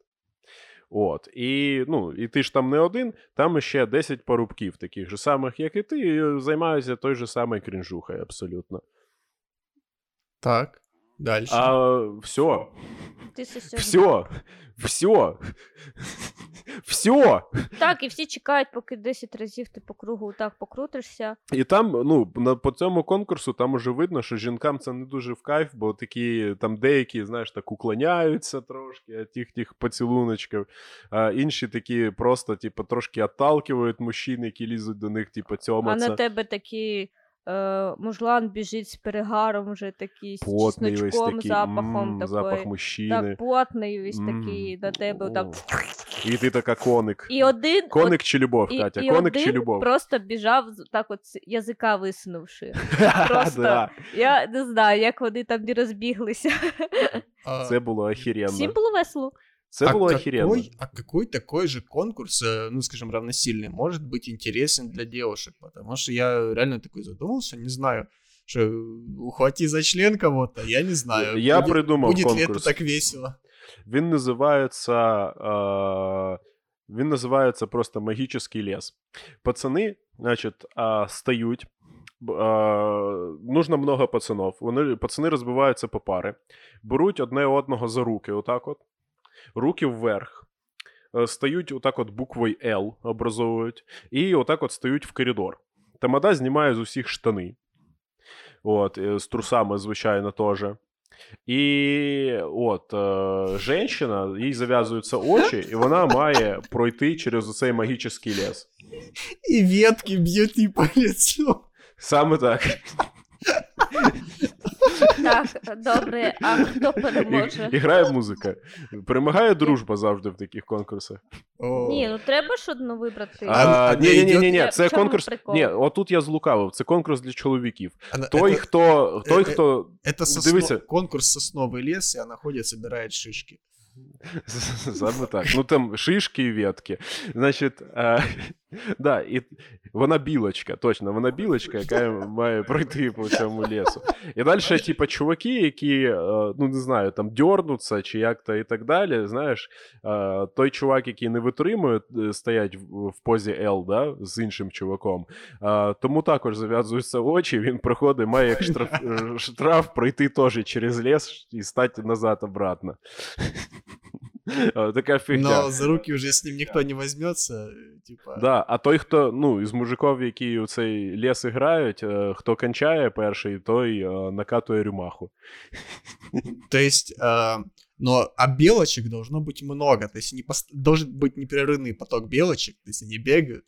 D: От. І, ну, і ти ж там не один, там ще 10 парубків, таких же самих, як і ти, і займаються той же самою крінжухою абсолютно.
C: Так. Далі.
D: А все,
E: Ти це все
D: все, все, все.
E: Так, і всі чекають, поки 10 разів ти по кругу так покрутишся.
D: І там, ну, на, по цьому конкурсу там уже видно, що жінкам це не дуже в кайф, бо такі там деякі, знаєш, так уклоняються трошки від тих тих поцілуночків, а інші такі просто, типу, трошки отталкивають мужчин, які лізуть до них, типу,
E: цьому.
D: А
E: на тебе такий е, мужлан біжить з перегаром, вже такий з
D: Потний весь
E: чесночком,
D: такий,
E: запахом
D: м,
E: такої.
D: запах мужчини.
E: Так, потний весь
D: М,
E: такий на тебе. Так.
D: о. І ти така коник.
E: І один,
D: Коник чи любов,
E: і,
D: Катя?
E: і
D: коник
E: один
D: чи любов?
E: просто біжав з- так от з язика висунувши. просто-
D: Да,
E: Я не знаю, як вони там не розбіглися.
C: А,
D: це було охеренно.
E: Всім було весело.
D: Це
C: а
D: було
C: какой,
D: охеренно.
C: А какой такой же конкурс, э, ну, скажем, равносильный, может быть интересен для девушек? Потому что я реально такой задумался, не знаю, что ухвати за член кого-то, я не знаю.
D: Я
C: будет,
D: придумав
C: Будет ли это
D: конкурс.
C: так весело?
D: Він називається. Е, він називається просто магічний ліс. Пацани, значить, е, стають. б- Е, нужно много пацанов. Вони, пацани розбиваються по пари, беруть одне одного за руки, отак от, руки вверх. е, Стають отак от буквою L образовують, і отак от стають в коридор. Тамада знімає з усіх штани. От, з трусами, звичайно, теж. І от е, женщина, їй зав'язуються очі, і вона має пройти через оцей магічний ліс.
C: И ветки бьют ей по лицу.
D: Саме так.
E: Так, добре, а хто переможе?
D: І, і грає музика. Перемагає дружба завжди в таких конкурсах.
C: О.
E: Ні, ну треба ж одну вибрати.
C: А,
D: А,
C: а
D: ні, ні, ні, ні, ні,
E: Я-
D: це
E: в чому
D: конкурс.
E: прикол?
D: Ні, отут я злукавив. Це конкурс для чоловіків.
C: Она-
D: Той,
C: это,
D: хто. Той,
C: е- е-
D: хто.
C: это сосно-
D: Дивіться.
C: конкурс «Сосновый лес», и она ходит, собирает шишки.
D: Саме так. Ну там шишки і ветки. Значить, а, да, і вона білочка, точно, вона білочка, яка має пройти по цьому лісу. І далі, типа, чуваки, які, е, ну не знаю, там дьорнуться чи як-то і так далі. Знаєш, е, той чувак, який не витримує, е, стоять в, позі L, да, з іншим чуваком. Тому також зав'язуються очі, він проходить, має як штраф, штраф пройти теж через ліс і стати назад обратно. Е, Така фігня.
C: Но за руки уже с ним никто не возьмется, типа...
D: Да, а той, хто, ну, із мужиків, які у цей ліс грають, е, хто кончає перший, той е, накатує рюмаху.
C: То есть, э, но а белочек должно быть много, то есть не пост- должен быть непрерывный поток белочек, то есть они бегают.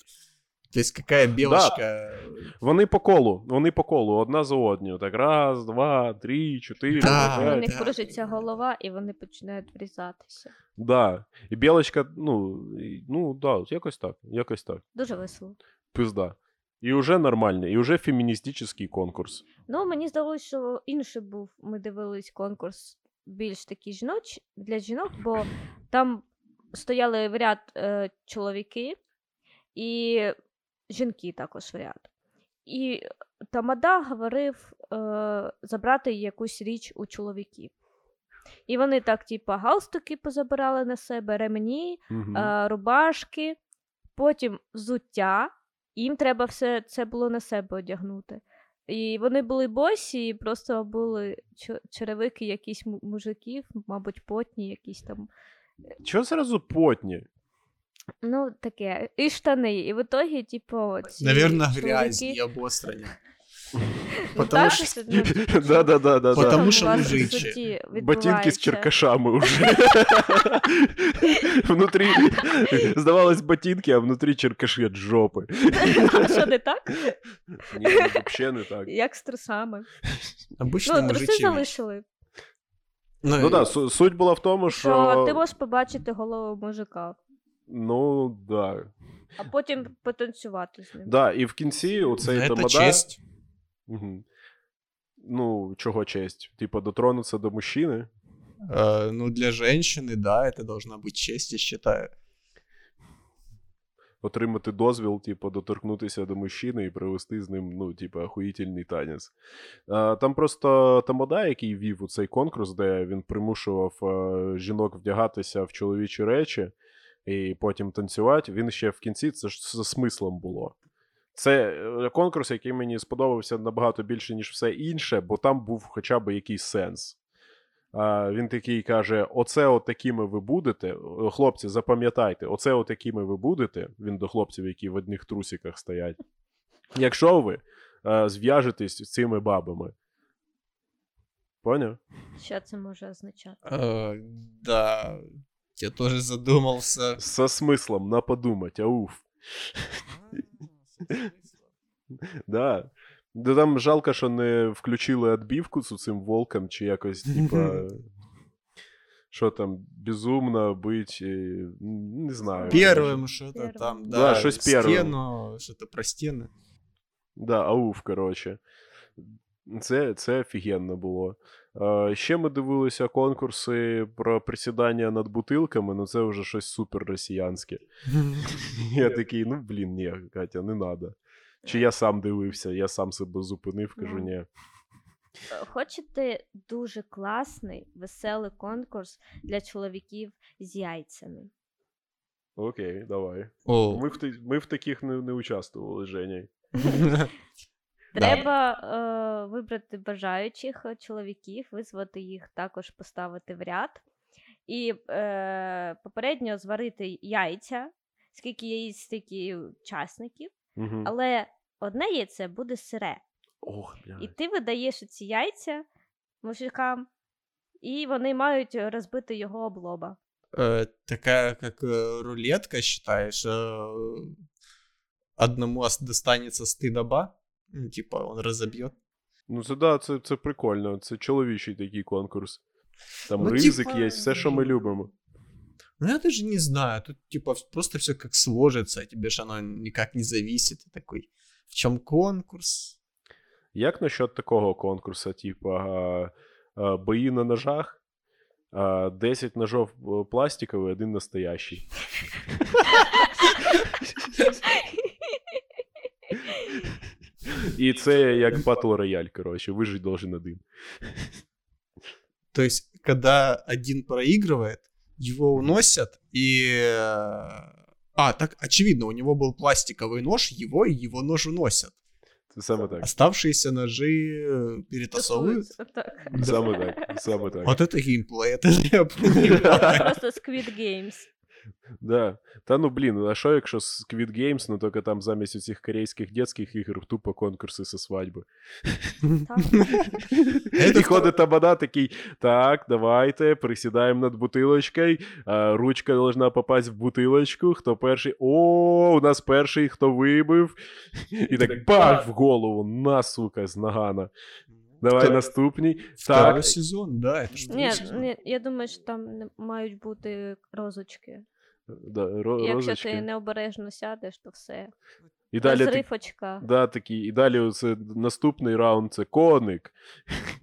C: То есть какая белочка...
D: Вони по колу, вони по колу, одна за одною. Так, раз, два, три, чотири,
C: Да,
E: У них
C: да.
E: кружиться голова, і вони починають врізатися.
D: Да. І білочка, ну, ну, да, якось так, якось так.
E: Дуже весело.
D: Пизда. І вже нормальний, і вже феміністичний конкурс.
E: Ну, мені здалося, що інший був. Ми дивились конкурс більш такий жіноч для жінок, бо там стояли в ряд е, чоловіки і жінки також в ряд. І Тамада говорив е, забрати якусь річ у чоловіків. І вони так, типа, галстуки позабирали на себе, ремені,
D: Угу.
E: е, рубашки, потім взуття. Їм треба все це було на себе одягнути. І вони були босі, і просто були черевики якісь мужиків, мабуть, потні, якісь там.
D: Чого зразу потні?
E: Ну, таке. І штани. І в ітогі, типу, ці
C: Наверное, грязь и обострення.
E: Ну,
C: потому
E: так,
C: что-
E: це, ну,
D: Да-да-да-да.
C: Потому що мужичі.
D: Ботинки з черкашами уже. Внутрі, здавалось, ботинки, а внутрі черкаші від жопи.
E: А що не так?
D: Ні, взагалі не так.
E: Як з трусами.
C: Обычно
E: Ну, труси залишили.
D: Ну так, су- суть була в тому,
E: Що
D: що.
E: ти можеш побачити голову мужика,
D: Ну, да.
E: а потім потанцювати з ним.
D: Да, і в кінці оцей
C: Это
D: тамада.
C: честь.
D: Мгм. Ну, чого честь? Типа, дотронутися до мужчини.
C: Э, ну, для женщины, да, это должна быть честь, я считаю.
D: отримати дозвіл, типу, доторкнутися до мужчини і провести з ним, ну, типу, охуїтельний танець. А, там просто Тамада, який вів у цей конкурс, де він примушував е, жінок вдягатися в чоловічі речі. і потім танцювати. Він ще в кінці це ж за смислом було. Це е, конкурс, який мені сподобався набагато більше, ніж все інше, бо там був хоча б якийсь сенс. А, він такий каже: Оце от такими ви будете. Хлопці, запам'ятайте, оце от такими ви будете. Він до хлопців, які в одних трусиках стоять. Якщо ви е, зв'яжетесь з цими бабами. Поняв?
E: Що це може означати?
C: Э, да, я тоже задумался.
D: Со смислом на подумать, ауф. Да. Да там жалко, що не включили відбивку з цим волком, чи якось, типа. Що там, безумно бить, е, не знаю.
C: Первым что-то
E: Первым.
C: там,
D: Да,
C: да,
D: что-с первым.
C: стену, что-то про стены.
D: Да, ауф, коротше. Це, це офігенно було. Е, ще ми дивилися конкурси про присідання над бутилками, ну це вже щось супер росіянське. Я такий, ну блін, ні, Катя, не треба. Чи я сам дивився, я сам себе зупинив, кажу,
E: Ну.
D: ні.
E: Е, Хочете дуже класний, веселий конкурс для чоловіків з яйцями?
D: Окей, давай. Ми в, ми в таких не, не участвували, Женя.
E: Треба е, вибрати бажаючих е, чоловіків, визвати їх також поставити в ряд. І е, попередньо зварити яйця, скільки яєць, стільки і учасників,
D: Угу.
E: але одне яйце буде сире.
D: Ох, бля.
E: І ти видаєш ці яйця мужикам, і вони мають розбити його об лоба.
C: Э, такая как э, рулетка, считаешь, э, одному ос- достанется стыдоба, Ну, типа он разобьет.
D: Ну, це да, це, це прикольно. Це чоловічий такий конкурс. Там
C: Ну,
D: ризик
C: типа,
D: є, все, що ми любимо.
C: Ну я даже не знаю, тут типа просто все как сложится, тебе же оно никак не зависит. Ты такой, в чем конкурс?
D: Як насчет такого конкурсу, типа а, а, бої на ножах, а, 10 ножов е, один настоящий. І це як батл рояль, коротше, выжить должен один.
C: То есть, когда один проигрывает, его уносят и... э, А, так очевидно, у него был пластиковый нож, его и его нож уносят.
D: Саме так.
C: Оставшиеся ножи э, перетасовывают.
D: Саме так. Саме так.
C: Вот это геймплей, это я понимаю.
E: Просто Squid Games.
D: Да. Та ну блін, а що якщо Squid Games, ну тільки там замість цих корейських детських ігор тупо конкурси со свадьби. І ходить табада такий, так, давайте, присідаємо над бутилочкою, ручка должна попасть в бутилочку, хто перший, о, у нас перший, хто вибив, і так бах в голову, на, сука, з нагана. Давай
C: Второй-
D: наступний.
C: Второй
D: Так,
C: сезон, да, это что
E: Ні, ні, я думаю, що там мають бути розочки.
D: Да, ро-
E: Якщо
D: розочки.
E: ти необережно сядеш, то все.
D: І далі ти,
E: очка.
D: да, такий, і далі це наступний раунд це коник,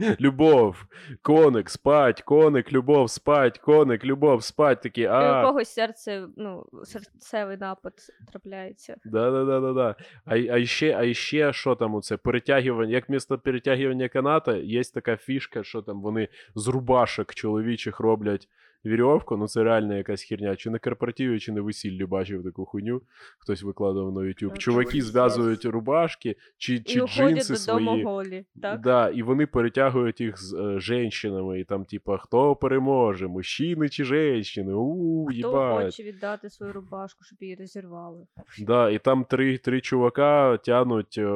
D: любов, коник, спать, коник, любов, спать, коник, любов, спать. Такі,
E: І у
D: а,
E: когось серце, ну, серцевий напад трапляється.
D: Да, да, да, да, да. А, а ще, а ще що там оце? Перетягування, як місто перетягування каната, є така фішка, що там вони з рубашок чоловічих роблять вірьовку. Ну це реально якась херня. Чи на корпоративі, чи на весіллі бачив таку хуйню. Хтось викладав на YouTube. Чуваки зв'язують рубашки чи,
E: І
D: чи
E: уходять
D: джинси
E: додому
D: свої.
E: голі. Так?
D: Да, і вони перетягують їх з е, женщинами, і там, типа, хто переможе, мужчини чи женщини? У,
E: Хто
D: їбать.
E: хоче віддати свою рубашку, щоб її розірвали?
D: Да, і там три, три чувака тянуть е,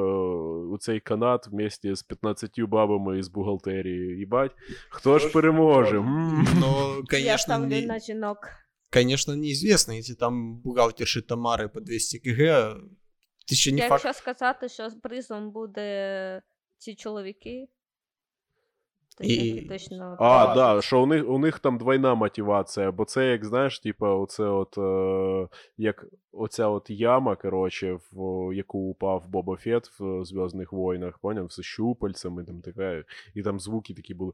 D: у цей канат вместе з 15 бабами із бухгалтерії. Їбать, хто ж переможе? М.
C: Но,
E: Я
C: конечно, не-
E: на жінок.
C: конечно, неизвестно, если там бухгалтерши Тамары по 200 кг, ти ще не
E: Якщо
C: факт.
E: сказати, що призом буде ці чоловіки, то
C: І-
E: точно.
D: А, да, що у них, у них там двойна мотивація, бо це, як знаєш, типа, оце от, е, як оця от яма, коротше, в яку упав Боба Фет в Зв'язних войнах, поняв, з щупальцями, там така, і там звуки такі були.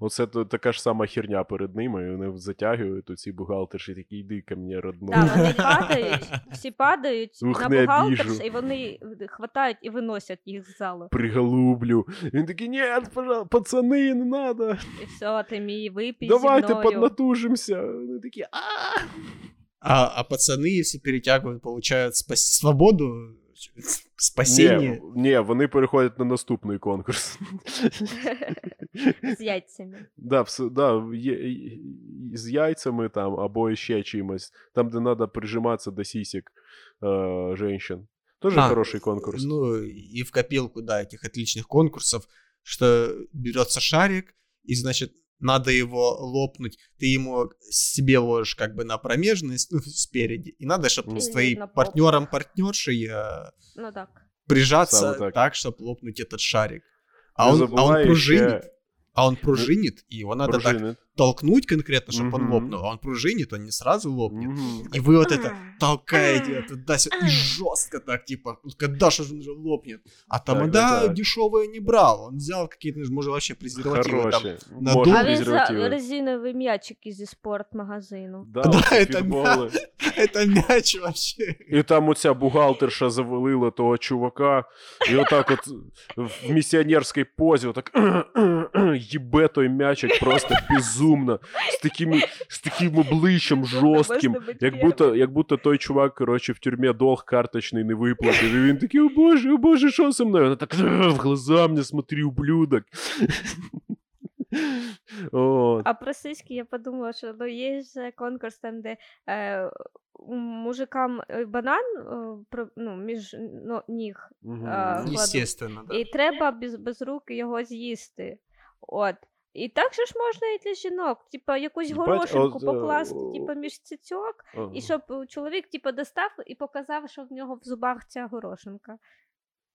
D: Оце то, така ж сама херня перед ними, і вони затягують оці бухгалтерші такі, йди ко мені, родной.
E: Так, вони падають, всі падають
D: Ух,
E: на бухгалтерш, і вони хватають і виносять їх з залу.
D: приголублю. Він такий, ні, пожалуйста, пацани, не надо.
E: І все, ти мій випій
D: Давайте
E: зі мною.
D: поднатужимся. Вони такі, а
C: А, а пацаны, если перетягивают, получают спас- свободу, спасение.
D: Ні, ні, вони переходять на наступний конкурс.
E: З яйцями.
D: Да, все, да, є, є- з яйцями там або ще чимось. Там, де треба прижиматися до сісік е, женщин. Тоже
C: А,
D: хороший конкурс.
C: Ну, и в копилку, да, этих отличных конкурсов, что берется шарик, и, значит, надо его лопнуть, ты ему себе ложишь как бы на промежность, ну, спереди, и надо, чтобы
D: Или
C: с твоим
E: на попу.
C: партнером-партнершей э,
E: Ну так.
C: прижаться так,
D: так.
C: чтобы лопнуть этот шарик. А
D: Не
C: он, а он пружинит,
D: ще
C: а он пружинит, и его надо так
D: пружини
C: толкнуть конкретно, чтобы он
D: Мгм.
C: лопнул, а он пружинит, он не сразу лопнет.
D: Мгм.
C: И вы вот это толкаете туда-сюда, и жестко так, типа, «Ну, когда же он же лопнет? А
D: Так,
C: тамада
D: так.
C: дешевые не брал, он взял какие-то, может, вообще презервативы там.
D: Хороші.
C: надув.
D: Може,
E: А він за
D: презервативи.
E: резинові м'ячики зі спортмагазину.
D: Да,
C: Да,
D: оці
C: это
D: фітболи.
C: Это мяч вообще.
D: І там оця бухгалтерша завалила того чувака, і отак от в місіонерській позі, отак їбе той м'ячик просто безумно, З таким, з таким обличчям жорстким. Як будто, як будто той чувак, коротше, в тюрмі долг карточний не виплатив. І він такий, о боже, о боже, що зі мною? Вона так в глаза мені смотри, ублюдок. О,
E: А про сиськи я подумала, що ну, є ж конкурс там, де е, мужикам е, банан е, про- ну, між ну, ніг, кладуть.
C: Естественно, да.
E: і треба без, без руки його з'їсти. От. І так же ж можна і для жінок. Типа якусь горошинку покласти, типа між цицьок,
D: Ага.
E: і щоб е, чоловік типа достав і показав, що в нього в зубах ця горошинка.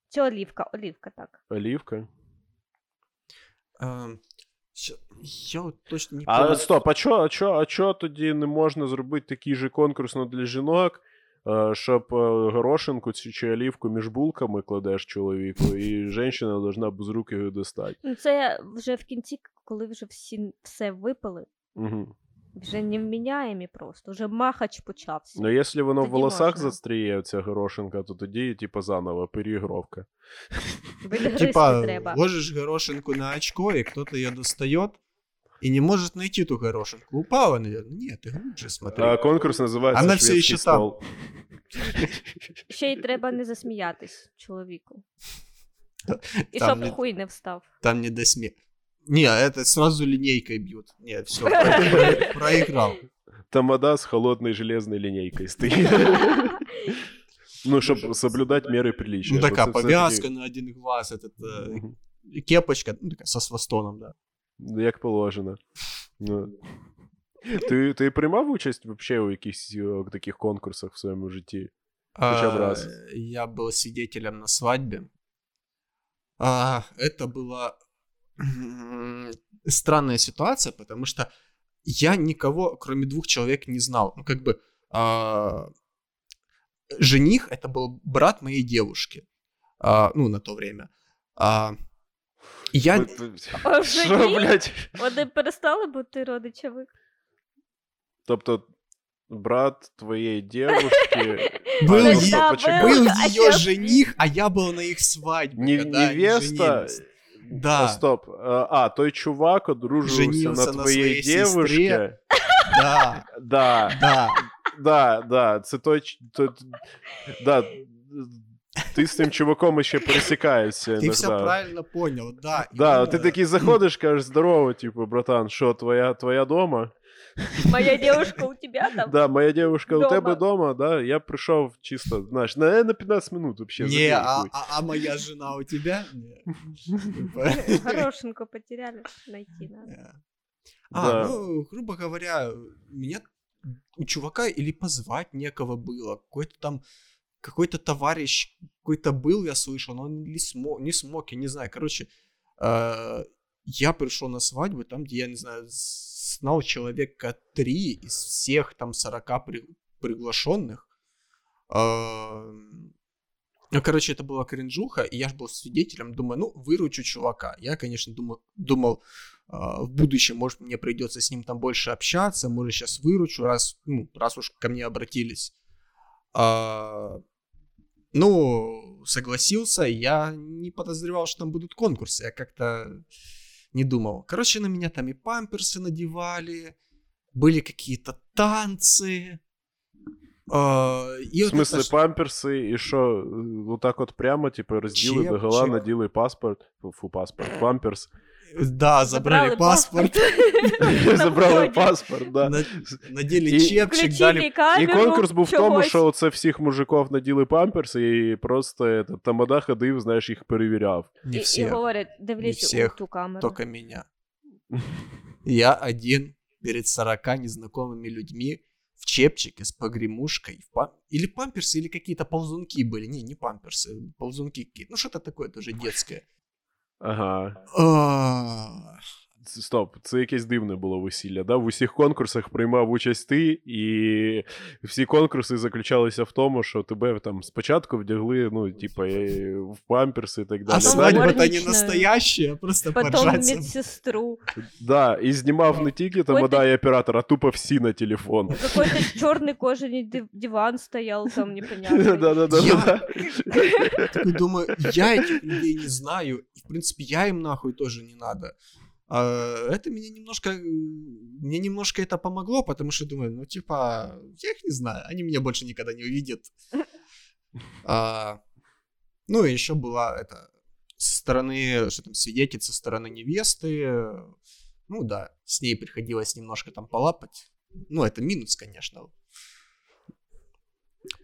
E: Чи олівка, олівка так.
D: Олівка.
C: Я точно не
D: А стоп, а чо, а чо, а чо тоді не можна зробити такий же конкурс ну, для жінок, е, щоб е, горошинку чи, чи олівку між булками кладеш чоловіку, і жінка должна без руки його достати.
E: Ну, це вже в кінці, коли вже всі все випили,
D: Угу.
E: вже невміняємі просто, вже махач почався.
D: Ну, якщо воно в волосах
E: можна.
D: застріє, ця горошинка, то тоді, типу, заново переігровка.
C: Типа, ложишь горошинку на очко, и кто-то ее достает и не может найти ту горошинку. Упала, наверное. Нет, ты глубже смотри.
D: А конкурс називається
C: Вона все
D: «Шведський
C: ще там».
E: Ще й треба не засміятись чоловіку. І щоб хуй не встав.
C: Там не до смеха. Не, это сразу линейкой бьют. Нет, все, проиграл.
D: Тамада з холодною железною лінійкою стоїть. Ну, щоб соблюдати міри приличия.
C: Ну
D: бо
C: такая
D: це все-таки-
C: повязка на один глаз, этот э,
D: Мгм.
C: кепочка, ну такая со свастоном, да.
D: Ну, Як положено. Ну. Ти, ти приймав участь вообще у якихось е, таких конкурсах в своєму житті? Хотя бы
C: А,
D: раз.
C: Я был свидетелем на свадьбе. А, это была м, странная ситуация, потому что я никого, кроме двух человек, не знал. Ну, как бы а, жених это был брат моей девушки. А, ну, на то время. А, я...
D: Що, блядь?
E: Вони перестали бути родичами.
D: Тобто, брат твоєї девушки...
C: Был,
D: А,
E: Да, был.
C: был ее жених, а я был на их свадьбе.
D: Не- невеста?
C: Да.
D: А, стоп. А, А, той чувак одружився
C: Женился
D: на
C: на
D: твоїй
C: сестре. Да,
D: Да,
C: да.
D: да, да. Це той. Да. Ти з тим чуваком ще пересікаєшся.
C: Ты все правильно понял, да.
D: Да, ти такий заходиш, кажеш, здорово, типу, братан, що, твоя, твоя дома?
E: Моя девушка у тебя там.
D: Да, моя девушка у тебе дома, да, я прийшов чисто, знаєш, на, на 15 минут вообще.
C: Не, а, а, а моя жена у тебя? Не.
E: Горошинку потеряли, найти надо.
C: А,
D: Да.
C: ну, грубо говоря, меня у чувака или позвать некого было. Какой-то там какой-то товарищ какой-то был, я слышал, но он не смог, не смог, я не знаю. Короче, э, я пришел на свадьбу, там, где, я не знаю, знал человека три из всех там 40 при- приглашенных. Э, Ну, короче, это была кринжуха, и я же был свидетелем, думаю, ну, выручу чувака. Я, конечно, думал, думал а, в будущем, может, мне придется с ним там больше общаться, может, сейчас выручу, раз, ну, раз уж ко мне обратились. А, Ну, согласился, я не подозревал, что там будут конкурсы, я как-то не думал. Короче, на меня там и памперсы надевали, были какие-то танцы. а, и
D: В
C: вот
D: смысле,
C: это ж-
D: памперси, і що, е, отак от прямо, типу, розділи
C: Чек,
D: догола,
C: чек.
D: наділи паспорт, фу, фу, паспорт, памперс,
C: Да, забрали, паспорт,
E: На
D: забрали
E: вході.
D: паспорт, да.
C: на- надели
D: И-
C: чепчик, дали
E: Включили
D: І
E: камеру,
D: конкурс був в тому,
E: чогось.
D: що оце всіх мужиков наділи памперси, і просто этот, тамада ходив, знаєш, їх перевіряв.
C: не
E: І, і
C: всех,
E: говорять, дивлюсь
C: всіх,
E: у ту камеру.
C: только меня. Я один перед 40 незнакомыми людьми в чепчике с погремушкой. В пам- Или памперсы, или какие-то ползунки были. Не, не памперсы, ползунки какие-то. Ну, что-то такое тоже детское.
D: Ага.
C: А,
D: Ц- Стоп, це якесь дивне було весілля. Да? В усіх конкурсах приймав участь ти, і всі конкурси заключалися в тому, що тебе там спочатку вдягли, ну, типа, е, в памперси і так далі.
C: А
E: Потом
D: Далі-
C: свадьба-то не
E: горничная.
C: настоящая, а просто
E: Потім
C: поржать.
E: медсестру.
D: Да, і знімав не тільки тамада і оператор, а тупо всі на телефон.
E: Какой-то черный кожаный див- диван стоял там непонятно.
D: Да-да-да.
C: Такой думаю, я этих людей не знаю, и, в принципе, я им нахуй тоже не надо. А это меня немножко, мне немножко это помогло, потому что думаю, ну, типа, я их не знаю, они меня больше никогда не увидят. А, ну, и еще была это, со стороны, что там, свидетель со стороны невесты, ну, да, с ней приходилось немножко там полапать. Ну, это минус, конечно.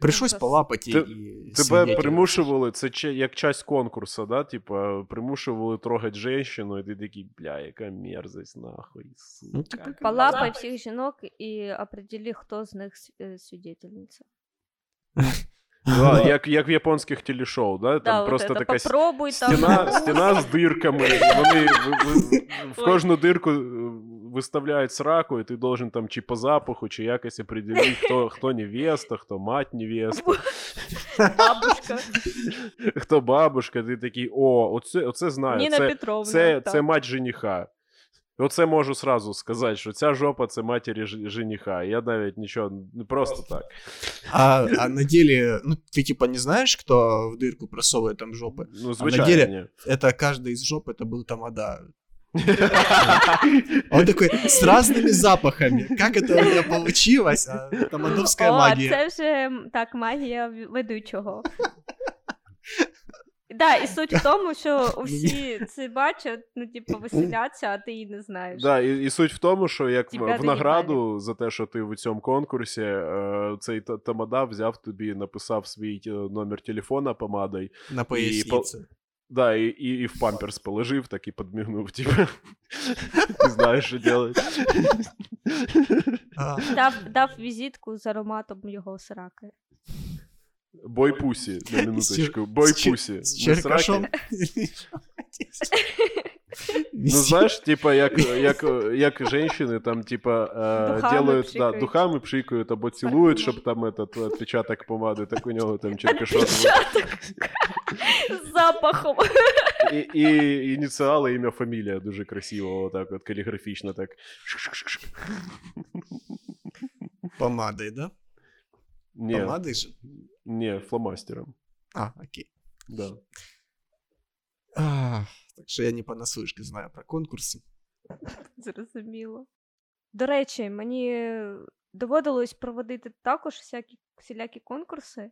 C: Пришлось
E: Ужас.
C: полапать и,
D: Ты-
C: и
D: Тебе
C: свидетеля.
D: примушували, це че- як часть конкурсу, да? Типа, примушували трогати жінку, і ти такий, бля, яка мерзость, нахуй,
C: Ну, типа,
D: сука.
E: Полапай всіх жінок і определи, хто з них э, свидетельниця.
D: Да, як, як в японських телешоу, да? Там
E: Да, вот
D: просто
E: это,
D: така
E: попробуй там.
D: стіна, стіна з дирками, і вони в, в, в
E: Ой.
D: кожну дирку е, виставляють сраку, і ти должен там чи по запаху, чи якось определити, хто, хто невеста, хто мать невеста,
E: Бабушка.
D: хто бабушка, ти такий, о, оце, оце знаю,
E: Ніна
D: це,
E: Петровна.
D: це,
E: так.
D: це мать жениха. Оце можу сразу сказати, що ця жопа це матері ж- жениха. Я навіть нічого, не просто так.
C: А, а на деле, ну, ты типа не знаешь, кто в дырку просовывает там жопы?
D: Ну, звичайно.
C: деле-
D: ні.
C: Это каждый из жоп, это был Тамада. Он такой, с разными запахами. Как это у меня получилось? А, Тамадовская
E: О,
C: магия.
E: це вже так, магія ведучого. Да, і суть в тому, що усі це бачать, ну, типу, веселяться, а ти її не знаєш.
D: Да, і, і суть в тому, що як в,
E: Тебя
D: в награду за те, що ти в цьому конкурсі, е, цей та- тамада взяв тобі, написав свій е, номер телефона помадою,
C: На пояснице.
D: Да, і, и, и в памперс положив, так і подмигнув, типа, ты знаешь, що
C: делать.
E: Дав, дав візитку з ароматом його сраки.
D: Бой пусі, на минуточку. Бой
C: С чер-
D: пусі.
C: С
D: Не сраки.
C: черкашом.
D: Ну, знаешь, типа, як, як, як женщины там, типа, э,
E: Духами
D: делают, да,
E: пшикають.
D: духами пшикают, або цілують, щоб там этот отпечаток помади, так у нього там черкашон.
E: З запахом.
D: І, і ініціали, ім'я, фамілія дуже красиво, отак от каліграфічно так.
C: Помадой, да?
D: Ні,
C: Помадой же?
D: ні, фломастером.
C: А, окей.
D: Да.
C: А, Так що я не понаслышке знаю про конкурси.
E: Зрозуміло. До речі, мені доводилось проводити також всякі всілякі конкурси,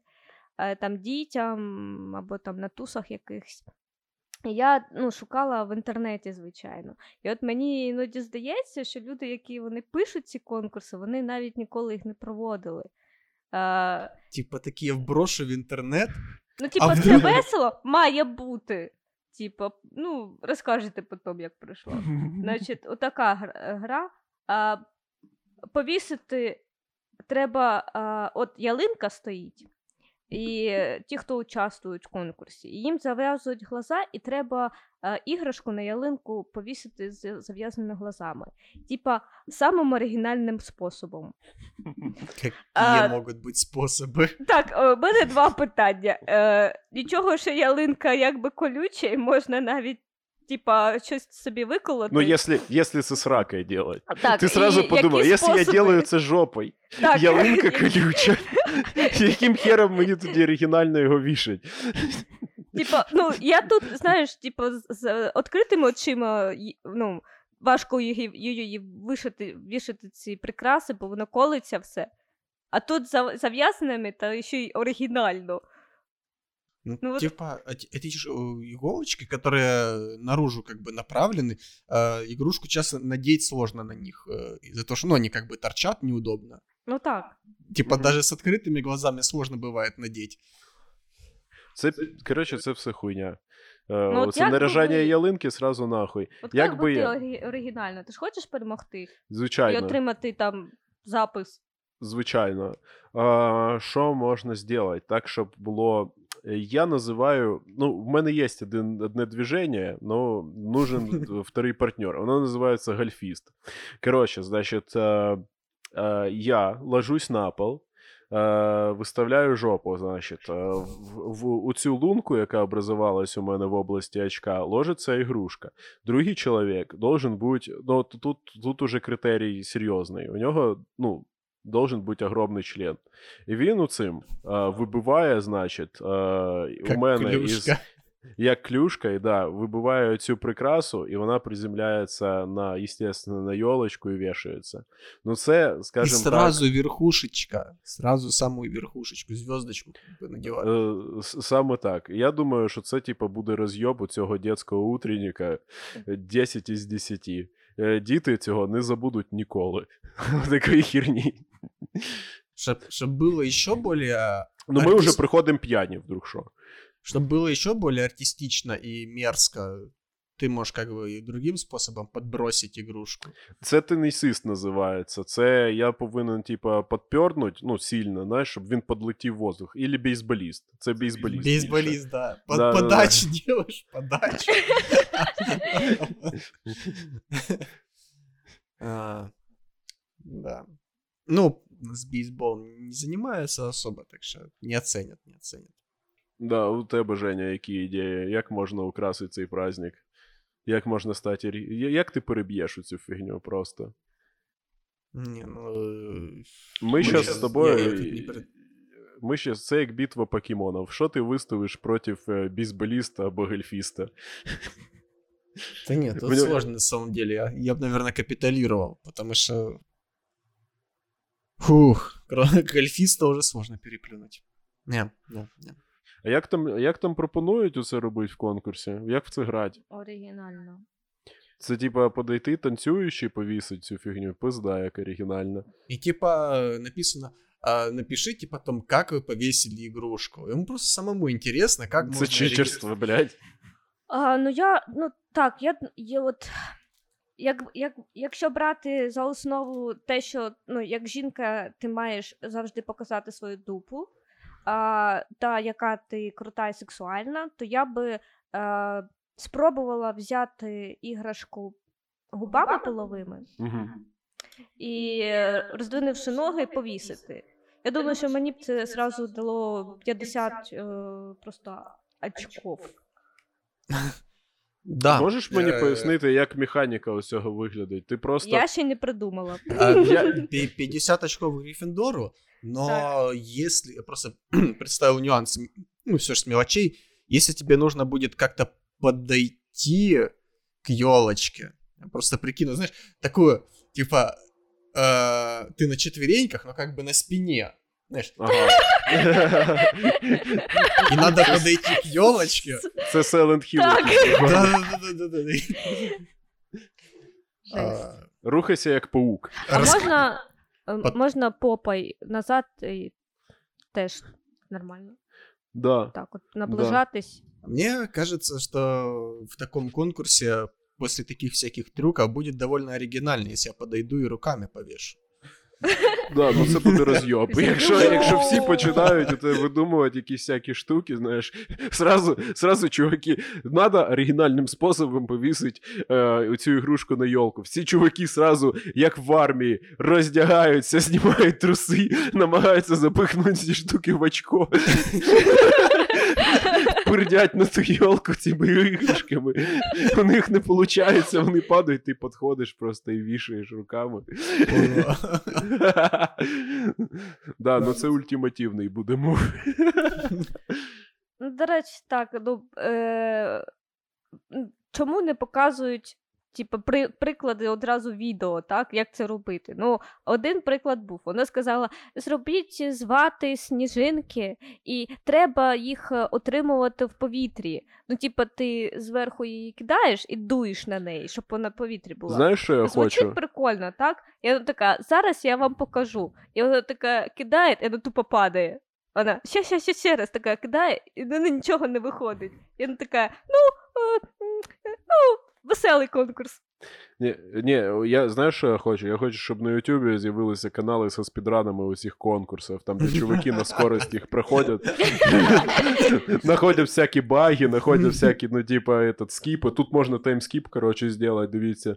E: е, там дітям або там на тусах якихось. Я ну, шукала в інтернеті, звичайно. І от мені іноді здається, що люди, які вони пишуть ці конкурси, вони навіть ніколи їх не проводили. Е,
C: Типа такі я вброшу в інтернет.
E: ну, типа, це
C: вдруг-
E: весело має бути. Типа, ну, розкажете потім, як пройшло. Значить, отака гра. гра. А, повісити треба. А, от ялинка стоїть, і е, ті, хто участвують в конкурсі, їм зав'язують глаза, і треба іграшку на ялинку повісити з зав'язаними глазами. Типа, самим оригінальним способом. Які
C: можуть бути способи?
E: Так, е, у мене два питання. Е, нічого, що ялинка якби колюча, і можна навіть типа, щось собі виколоти.
D: Ну, если, если це з делать.
E: так,
D: Ти сразу подумав, якщо я
E: способи-
D: делаю це жопою,
E: Так.
D: ялинка колюча, яким хером мені тоді оригінально його вішать?
E: Типа, ну, я тут, знаєш, типа, з, відкритими очима, ну, важко її, вишити, вішати ці прикраси, бо воно колиться все. А тут за- зав'язаними та ще й оригінально.
C: Ну,
E: Ну вот-
C: типа, эти, эти ж, э, иголочки, которые наружу как бы направлены, э, игрушку часто надеть сложно на них. э, из-за того, что ну, они как бы торчат неудобно.
E: Ну так.
C: Типа
D: Мгм.
C: даже с открытыми глазами сложно бывает надеть.
D: Це, коротше, це все хуйня. Е,
E: Ну, от
D: Оце
E: як би
D: наряжання
E: ви-
D: ялинки сразу нахуй.
E: От
D: Як
E: як
D: би
E: би ти
D: я-
E: орі- оригінально? Ти ж хочеш перемогти і
D: Звичайно.
E: отримати там запис?
D: Звичайно. А, Що можна зробити так, щоб було. Я називаю. Ну, в мене є один, одне движение, но нужен второй партнер. Воно називається гольфіст. Коротше, значить, е, е, я ложусь на пол. е, Виставляю жопу, значить, е, в, в у цю лунку, яка образувалась у мене в області очка, ложиться ігрушка. Другий чоловік должен бути. Ну, тут, тут уже критерій серйозний. У нього, ну, должен бути огромний член. І він у цим е, вибиває, значить, у мене із, як клюшка, і да, вибиває цю прикрасу, і вона приземляється на, естественно, на йолочку і вішається. Ну, це, скажімо
C: сразу верхушечка. Сразу самую верхушечку,
D: так. е, с- Саме так. Я думаю, що це, типу, буде розйоб у цього дитячого утренника 10 із 10. Е, Діти цього не забудуть ніколи. Такої херні.
C: Чтобы было еще более...
D: Ну, ми вже
C: артист-
D: приходимо п'яні, вдруг що.
C: Чтобы было еще более артистично и мерзко, ты можешь как бы и другим способом подбросить игрушку.
D: Це тенісист називається. Це я повинен, типа, подпернуть, ну, сильно, знаєш, щоб він подлетів в воздух. Ілі бейсболіст. Це бейсболіст. більше.
C: Бейсболист, да. Под,
D: Да, да, да.
C: подачи делаешь, подачу. А, Да. Ну, с бейсболом не занимаются особо, так что не оценят, не оценят.
D: Да, у тебе, Женя, які ідеї? Як можна украсити цей праздник? Як можна стати. рі- Я- Як ти переб'єш у цю фігню просто?
C: Не, ну... э,
D: Ми
C: Мы
D: зараз
C: щас-
D: з тобою.
C: я- я тут не перед-
D: Ми ще це як битва покемонів. Що ти виставиш проти е, бейсболіста або гольфіста?
C: Да нет, тут
D: Мне-
C: сложно на самом деле. Я, я бы, наверное, капитулировал, потому что... Фух, кроме гольфиста уже сложно переплюнуть. Не, не, не.
D: А як там, як там пропонують усе робити в конкурсі? Як в це грати?
E: Оригінально.
D: Це типа подойти танцюючи повісить цю фігню, пизда, як оригінально.
C: И типа э, написано, а, напишите потом, как вы повесили игрушку. Ему просто самому интересно, как
D: Це
C: можно...
D: читерство, блядь.
E: А, ну я, ну так, я, я от. Як, як, якщо брати за основу те, що ну, як жінка ти маєш завжди показати свою дупу, а, та яка ти крута і сексуальна, то я би е, спробувала взяти іграшку губами половими
D: Угу.
E: і е, роздвинувши ноги, повісити. Я думаю, що мені б це зразу дало 50 е, просто очков.
C: Да.
D: Можеш мені
C: Э,
D: пояснити, як механіка ось цього виглядить? Ти просто.
E: Я ще не придумала.
C: а, я- пи- 50 очков Гриффиндору, но если... Я просто представил нюанс, м, ну, все же с мелочей. Если тебе нужно будет как-то подойти к елочке, просто прикину, знаешь, такую, типа, э, ты на четвереньках, но как бы на спине, знаешь,
D: Ага.
C: и надо подойти к елочке.
D: Це Silent Hill.
E: Так. Жесть.
D: Рухайся як паук.
E: А
C: рас-
E: можна, е,
C: Пот-
E: можна попой назад і теж нормально.
D: Да.
E: Так, от наближатись.
C: Мне кажется, что в таком конкурсе после таких всяких трюков будет довольно оригинально, если я подойду и руками повешу.
D: Да, ну це буде розйоб. Якщо, якщо всі починають видумувати якісь всякі штуки, знаєш, сразу, сразу чуваки, треба оригінальним способом повісити е, цю ігрушку на йолку. Всі чуваки сразу, як в армії, роздягаються, знімають труси, намагаються запихнути ці штуки в очко. пердять на ту йолку цими іграшками. У них не виходить, вони падають, ти підходиш просто і вішаєш руками. Да, ну це ультимативний буде мув.
E: До речі, так, ну, е, чому не показують, типу, при, приклади одразу відео, так, як це робити? Ну, один приклад був. Вона сказала: зробіть з вати сніжинки, і треба їх е, отримувати в повітрі. Ну, типу, ти зверху її кидаєш і дуєш на неї, щоб вона в повітрі була.
D: Знаєш, що я
E: Звучить
D: хочу?
E: прикольно, так? І вона така, зараз я вам покажу. І вона така кидає, і вона тупо падає. Вона ще, ще, ще, ще раз така кидає, і в неї нічого не виходить. І вона така, ну, е, е, ну, веселий конкурс.
D: Ні, ні, я знаєш, що я хочу? Я хочу, щоб на Ютубі з'явилися канали зі speedрунами усіх конкурсів, там, де чуваки на скорость їх проходять, знаходять всякі баги, знаходять всякі, ну, типа, этот, скіпи. Тут можна time skip, коротше, зробити, дивіться.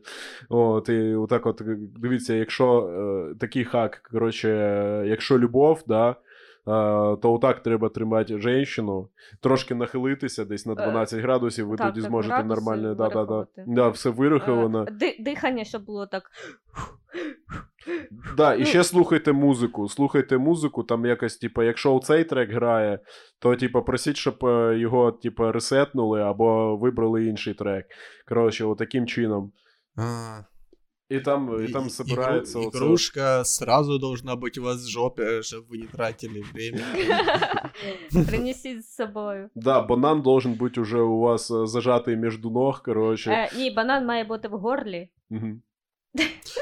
D: От, і отак от, дивіться, якщо е, такий хак, коротше, е, якщо любов, да, е, то отак треба тримати жінку, трошки нахилитися десь на 12 градусів, ви
E: так,
D: тоді
E: так,
D: зможете нормально, да, да, да, да, все вираховано.
E: Е, дихання, щоб було так.
D: Да, і ще слухайте музику. Слухайте музику, там якось, типу, якщо цей трек грає, то типу, просіть, щоб е, його типу, ресетнули або вибрали інший трек. Коротше, отаким чином.
C: А,
D: І там, і там
C: и-
D: собирається
C: игру-
D: оце.
C: Игрушка сразу должна быть у вас в жопе, чтобы вы не тратили время.
E: Принесіть з собою.
D: Да, банан должен бути уже у вас е, зажатий між ног, коротше.
E: Е, ні, банан має бути в горлі.
D: Мгм.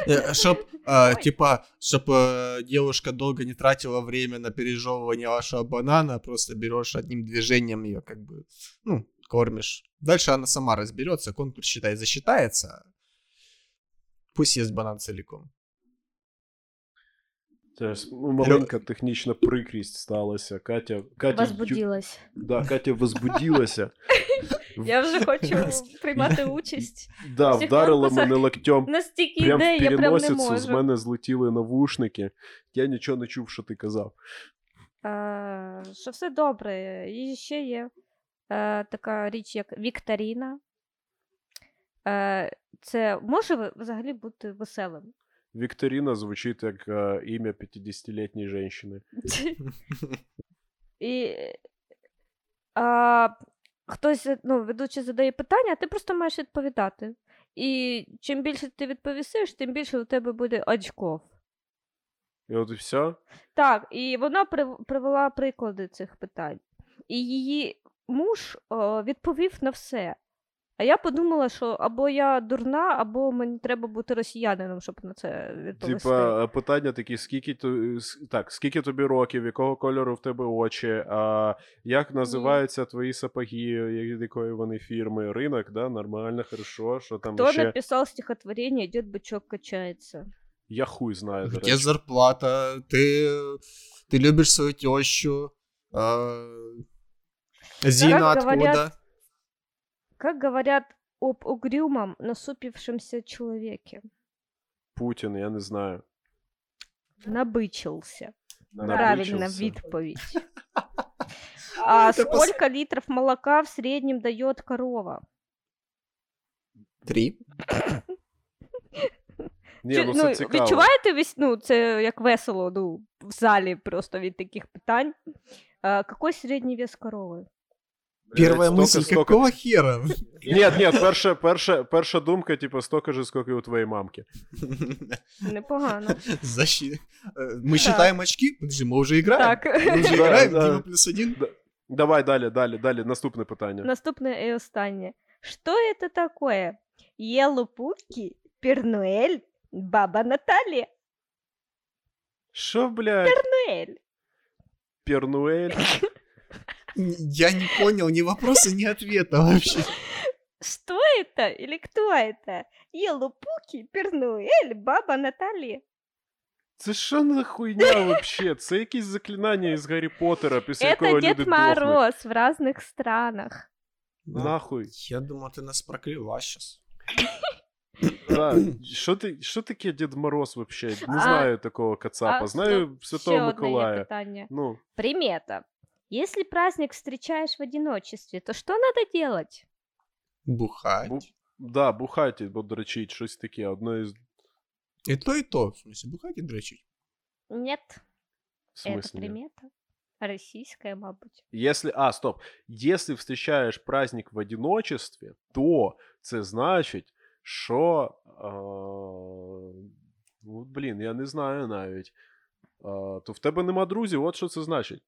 C: Э, Чтоб, а, типа, чтоб э, девушка долго не тратила время на пережевывание вашего банана, просто берешь одним движением ее, как бы, ну, кормишь. Дальше она сама разберется, конкурс, считай, засчитается. Пусть ест банан целиком.
D: Це ну, маленька технічна прикрість сталася. Катя, Катя, ю- да, Катя возбудилася.
E: Я вже хочу приймати участь.
D: Да, вдарила мене локтем
E: Настільки
D: прям в
E: я прям не
D: переносицю, з мене злетіли навушники. Я нічого не чув, що ти казав.
E: Що все добре. І ще є е, така річ, як Вікторіна. Е, це може взагалі бути веселим.
D: Вікторина звучить як е, ім'я 50-літньої жінки.
E: І а, хтось, ну, ведучий задає питання, а ти просто маєш відповідати. І чим більше ти відповісиш, тим більше у тебе буде очков.
D: І от і все.
E: Так, і вона прив- привела приклади цих питань. І її муж о, відповів на все. А я подумала, що або я дурна, або мені треба бути росіянином, щоб на це відповісти.
D: Типа, е, питання такі: скільки то, с- так, скільки тобі років, якого кольору в тебе очі, а як називаються твої сапоги, я- якої вони фірми? Ринок, да? Нормально, хорошо. Що там
E: Хто
D: ще?
E: написав стихотворение «Дед бычок качается»?
D: Я хуй знаю. до
C: Где
D: речі.
C: зарплата? Ты, ты любишь свою тещу? А, Зина
E: Как
C: откуда?
E: говорят- Как говорят об угрюмом, насупившемся человеке?
D: Путін, я не знаю.
E: Набычился.
D: Набичився.
E: Правильно, відповідь. А
C: Это пос-
E: сколько литров молока в среднем дает корова?
C: Три.
D: Ні,
E: Чи-
D: ну це цікаво.
E: відчуваєте весь, ну, це як весело, ну, в залі просто від таких питань. А, какой средний вес коровы?
C: Первая
D: Блядь,
C: мысль,
D: столько- столько-
C: какого хера?
D: Ні, ні, перша, перша, перша думка, типу, столько же, скільки у твоєї мамки.
E: Непогано.
C: Защи- Э, Мы считаем очки? Подожди, мы уже играем?
E: Так.
C: Мы уже
D: Да,
C: играем,
D: да.
C: Дима плюс один?
D: Давай далі, далі, далі. Наступне питання.
E: Наступне і останнє. Що це таке? Єлопуки, Пернуель, баба Наталья.
D: Що, блядь?
E: Пернуель.
D: Пернуель?
C: Я не понял ни вопроса, ни ответа вообще.
E: Что это или кто это? Елопуки, Пернуэль, баба Наталья.
D: Це що за хуйня вообще? Це якісь заклинання із Гаррі Поттера, після якого
E: Это
D: люди
E: Дед
D: дохнуть.
E: Мороз в разных странах.
D: Нахуй.
C: Я думал, ты нас прокляла сейчас.
D: Да. Що, ти, що таке Дед Мороз вообще? Не
E: А-
D: знаю такого кацапа.
E: а,
D: Знаю
E: стоп,
D: Святого
E: Ще одне є
D: Миколая.
E: питання.
D: Ну,
E: Примета. Если праздник встречаешь в одиночестве, то что надо делать?
C: Бухать.
D: Бу... Да, бухати, бо дрочить, щось таке. Одно із.
C: І то, і то. В смысле, бухать і дрочить.
E: Нет,
D: В
E: это
D: смысле? нет?
E: примета. Российская, мабуть.
D: Если, а, стоп. Если встречаешь праздник в одиночестве, то це значить, що. А, ну, блін, я не знаю навіть. А, то в тебе нема друзів, от що це значить.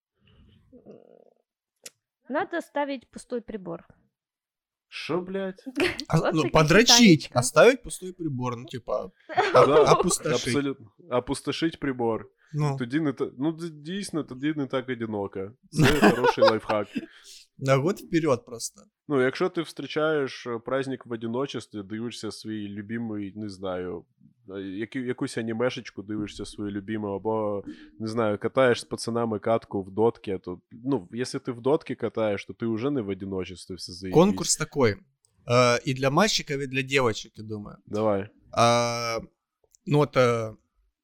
E: Надо ставить пустой прибор.
D: Що, блядь?
C: А,
E: Вот
C: ну,
E: таки
C: подрочить,
E: читалечка.
C: оставить пустой прибор, ну, типа,
D: Да,
C: опустошить.
D: Абсолютно. Опустошить прибор.
C: ну,
D: Тоді не та... Ну, д- дійсно, тоді не так одиноко. Це хороший лайфхак.
C: на год вперед просто.
D: Ну, якщо ти зустрічаєш е, праздник в одиночестві, дивишся свій любимий, не знаю, е, які, якусь анімешечку дивишся свою любиму, або, не знаю, катаєш з пацанами катку в дотки, то, ну, якщо ти в дотки катаєш, то ти вже не в одиночестві все заїбісь.
C: Конкурс такой. э, и для мальчиков, и для девочек, я думаю.
D: Давай.
C: А, ну, это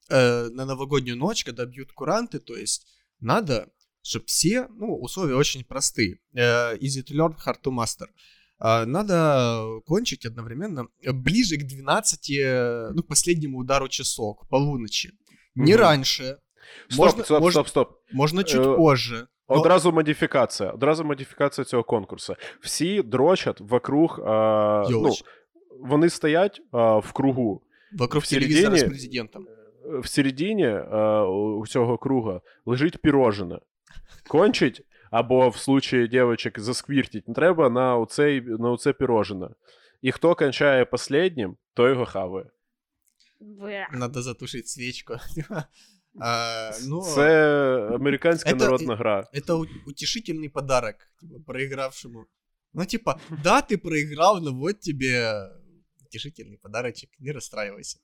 C: э, на новогоднюю ночь, когда бьют куранты, то есть надо, чтобы все, ну, условия очень простые. Э, easy to learn, hard to master. А, надо кончить одновременно ближе к 12, э, ну, к последнему удару часов, к полуночи. Не
D: Мгм.
C: раньше,
D: Стоп,
C: Можна-
D: стоп,
C: можна-
D: стоп, стоп.
C: можно чуть
D: Э,
C: позже. Но-
D: Одразу модифікація. Одразу модифікація цього конкурсу. Всі дрочать вокруг. А, ну,
C: Ёлочки.
D: вони стоять а, в кругу.
C: Вокруг
D: в
C: телевизора с
D: середине-
C: президентом.
D: в середині е, у цього круга лежить пірожина. Кончить, або в случаї дівчинок засквіртить, не треба на оцей, на оце пірожина. І хто кончає последнім, той його хаває.
E: Бля.
C: Надо затушить свечку. А, ну,
D: Це американська
C: Это-
D: народна гра.
C: Это у- утешительный подарок типа, проигравшему. Ну, типа, да, ты проиграл, но вот тебе утешительный подарочек, не расстраивайся.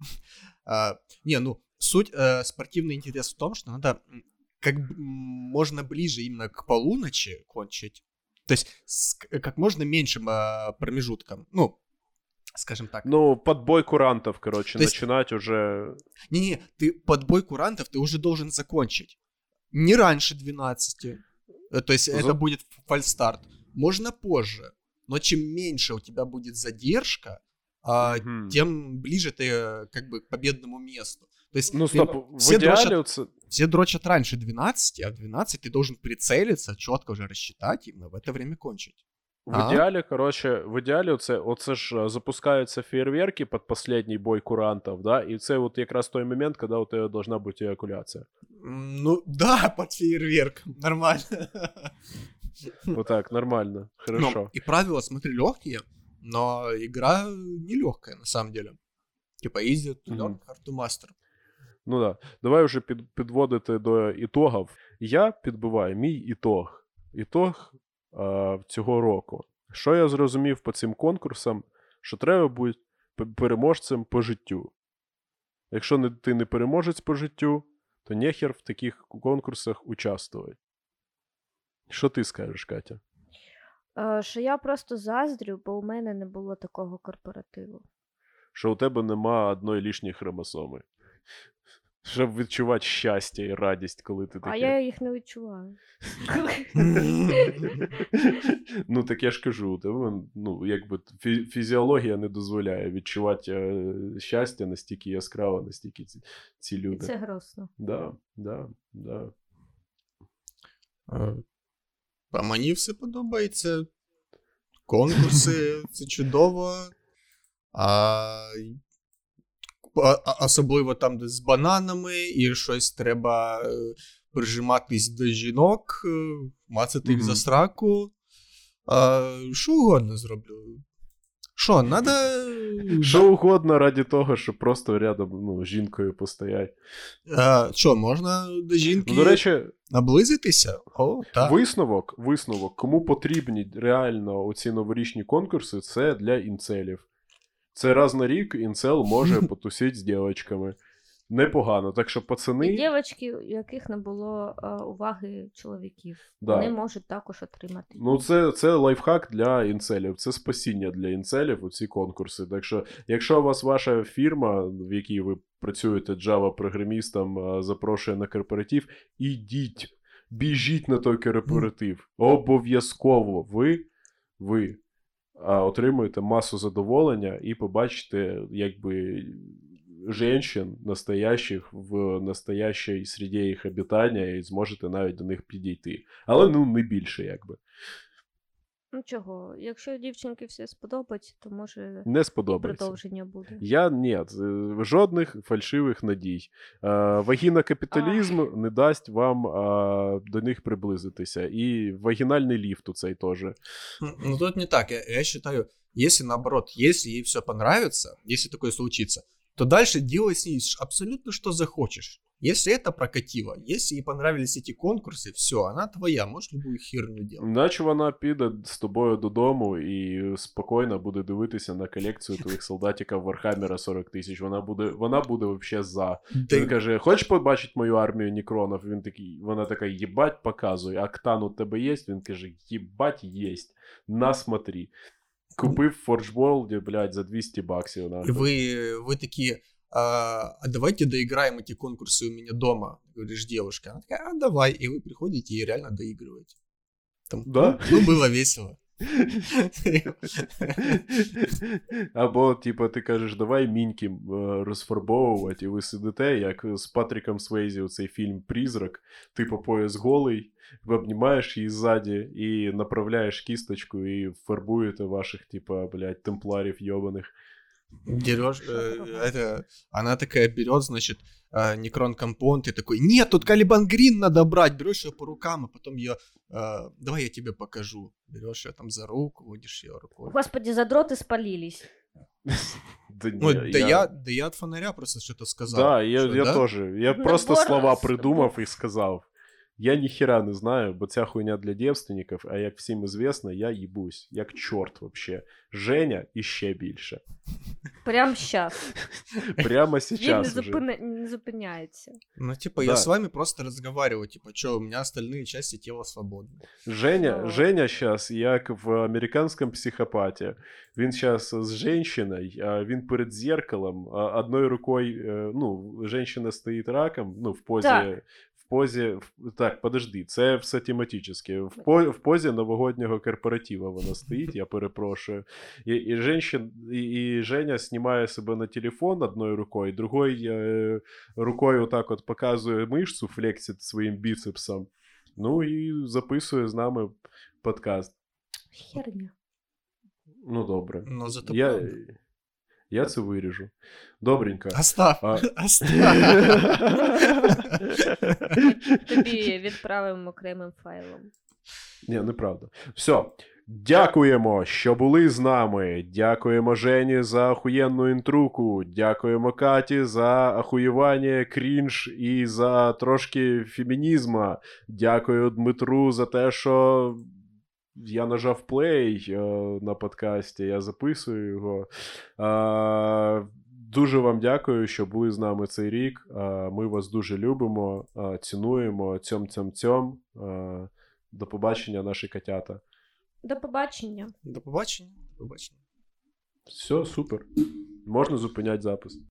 C: А, не, ну, суть, э, спортивный интерес в том, что надо м, как б- м, можно ближе именно к полуночи кончить. То есть с к- как можно меньшим а, промежутком. Ну, скажем так.
D: Ну, подбой курантів, коротше,
C: То есть-
D: починать уже.
C: Не-не, ты подбой курантов ты уже должен закончить. Не раньше 12. Э, То есть
D: За-
C: это будет фальстарт. Можно позже. Но чем меньше у тебя будет задержка, а,
D: Мгм.
C: тем ближе ты э, как бы к победному месту. То есть
D: Ну,
C: ты-
D: стоп, в
C: все,
D: ідеалі
C: дрочат,
D: це.
C: все дрочат раньше 12, а в 12 ты должен прицелиться, четко уже рассчитать и именно в это время кончить.
D: В
C: А?
D: ідеалі, коротше, в ідеалі оце, оце ж е, запускаються фейерверки під останній бой курантів, да? і це от якраз той момент, коли у тебе должна бути еякуляція.
C: М, Ну да, под фейерверк. Нормально.
D: Отак, нормально,
C: Ну,
D: хорошо.
C: и правила, смотри, легкие, но игра нелегкая на самом деле. Типа easy to learn,
D: Мгм.
C: hard to master.
D: Ну да. Давай вже під, підводити до ітогів. Я підбиваю мій ітог. Ітог а, цього року. Що я зрозумів по цим конкурсам, що треба бути переможцем по життю. Якщо не, ти не переможець по життю, то нехер в таких конкурсах участвувати. Що ти скажеш, Катя?
E: Е, Що я просто заздрю, бо у мене не було такого корпоративу.
D: Що у тебе нема одної лишньої хромосоми. Щоб відчувати щастя і радість, коли ти
E: А я їх не відчуваю.
D: Ну, так я ж кажу, ну, якби фізіологія не дозволяє відчувати е, щастя настільки яскраво, настільки ці, люди.
E: це грустно.
D: Да, да, да.
C: Е, А мені все подобається. Конкурси це чудово. А- особливо там, де з бананами, і щось треба е, прижиматись до жінок, е, мацати їх за сраку. А, що угодно зроблю. Що, надо.
D: Що угодно раді того, щоб просто рядом ну, жінкою постоять.
C: А, що, можна до жінки
D: Ну, до речі,
C: наблизитися? О, так.
D: висновок, висновок, кому потрібні реально оці новорічні конкурси, це для інцелів. Це раз на рік інцел може потусити з дівчатками. Непогано. Так що, пацани.
E: І дівчатки, у яких не було е, уваги чоловіків,
D: Да.
E: вони можуть також отримати.
D: Ну, це, це лайфхак для інцелів, це спасіння для інцелів у ці конкурси. Так що, якщо у вас ваша фірма, в якій ви працюєте Java програмістом, запрошує на корпоратив, ідіть. біжіть на той корпоратив. Обов'язково ви, ви отримуєте масу задоволення і побачите, якби. Женщин настоящих в настоящій среді їх обітання і зможете навіть до них підійти. Але ну не більше, якби.
E: Ну чого, якщо дівчинки все сподобається, то може
D: Не сподобається.
E: продовження буде.
D: Я ні, е, жодних фальшивих надій. Е, Вагіна капіталізм не дасть вам е, до них приблизитися. І вагінальний ліфт у цей теж.
C: Ну, тут не так. Я, я считаю, если наоборот, если ей все понравится, если такое случится, то дальше делай с ней абсолютно что захочешь. Если это прокатило, если ей понравились эти конкурсы, все, она твоя, можешь любую херню делать.
D: Наче вона піде з тобою додому і спокійно буде дивитися на колекцію твоїх солдатиків Вархаммера 40 тисяч. Вона буде, вона буде вообще за.
C: Да
D: Він каже: Хочеш побачити мою армію Нікронов? Він такий, вона така, їбать, показуй. Актан у тебе є? Він каже, їбать, єсть. На смотри. Купив в Форджболді, блядь, за 200 баксів.
C: И
D: нахуй.
C: вы, вы такие, а, а давайте доиграем эти конкурсы у меня дома, говоришь девушка. Она такая, а давай, и вы приходите и реально доигрываете. Там,
D: Да?
C: Ну, было весело.
D: Або, типу, ти кажеш, давай міньки е, розфарбовувати, і ви сидите, як з Патріком Свейзі у цей фільм Призрак, ти по пояс голий, ви обнімаєш її ззаді і направляєш кісточку, і фарбуєте ваших, типа, блядь, темпларів йобаних.
C: Берешь, э, это, она такая берет, значит, э, некрон компонт, и такой, нет, тут Калибан Грин надо брать, берешь ее по рукам, а потом ее, э, давай я тебе покажу. Берешь ее там за руку, водишь ее рукой.
E: Господи, задроти спалились.
D: Да,
C: Ну, да я... да я от фонаря просто что-то сказал.
D: Да, я,
C: Что,
D: я
C: да?
D: теж. Я
E: Ну,
D: просто слова придумав і сказав. Я ніхера не знаю, бо ця хуйня для девственників, а як всім известно, я їбусь, як чорт вообще. Женя і ще більше.
E: Прям щас.
D: Прямо
E: Він не,
D: сейчас уже.
E: зупини... не зупиняється.
C: Ну, типа,
D: Да.
C: я с вами просто разговариваю, типа, что, у меня остальные части тела свободны.
D: Женя,
E: Ну.
D: Женя сейчас, як в американському психопаті. Він зараз з жінкою, а він перед зеркалом, а одною рукою, е, ну, жінка стоїть раком, ну, в позі.
E: Так.
D: В позі. Так, подожди, це все тематично. В, по, в позі новогоднього корпоратива вона стоїть, я перепрошую. І, і, женщин, і, і Женя знімає себе на телефон одною рукою, другою е, рукою отак от показує мишцю, флексить своїм біцепсом. Ну і записує з нами подкаст.
E: Херня.
D: Ну, добре.
C: Но зато
D: Я. я це виріжу. Добренько.
C: Оставь,
D: А.
E: Тобі відправимо окремим файлом.
D: Ні, неправда. Все. Дякуємо, що були з нами. Дякуємо Жені за охуєнну інтруку. Дякуємо Каті за ахуєвання, крінж і за трошки фемінізма. Дякую Дмитру за те, що я нажав плей е, на подкасті, я записую його. Е, Дуже вам дякую, що були з нами цей рік. Е, Ми вас дуже любимо, е, цінуємо. Цьом цьом цьом. Е, До побачення, наші котята.
E: До побачення.
C: До побачення. До побачення.
D: Все, супер. Можна зупиняти запис.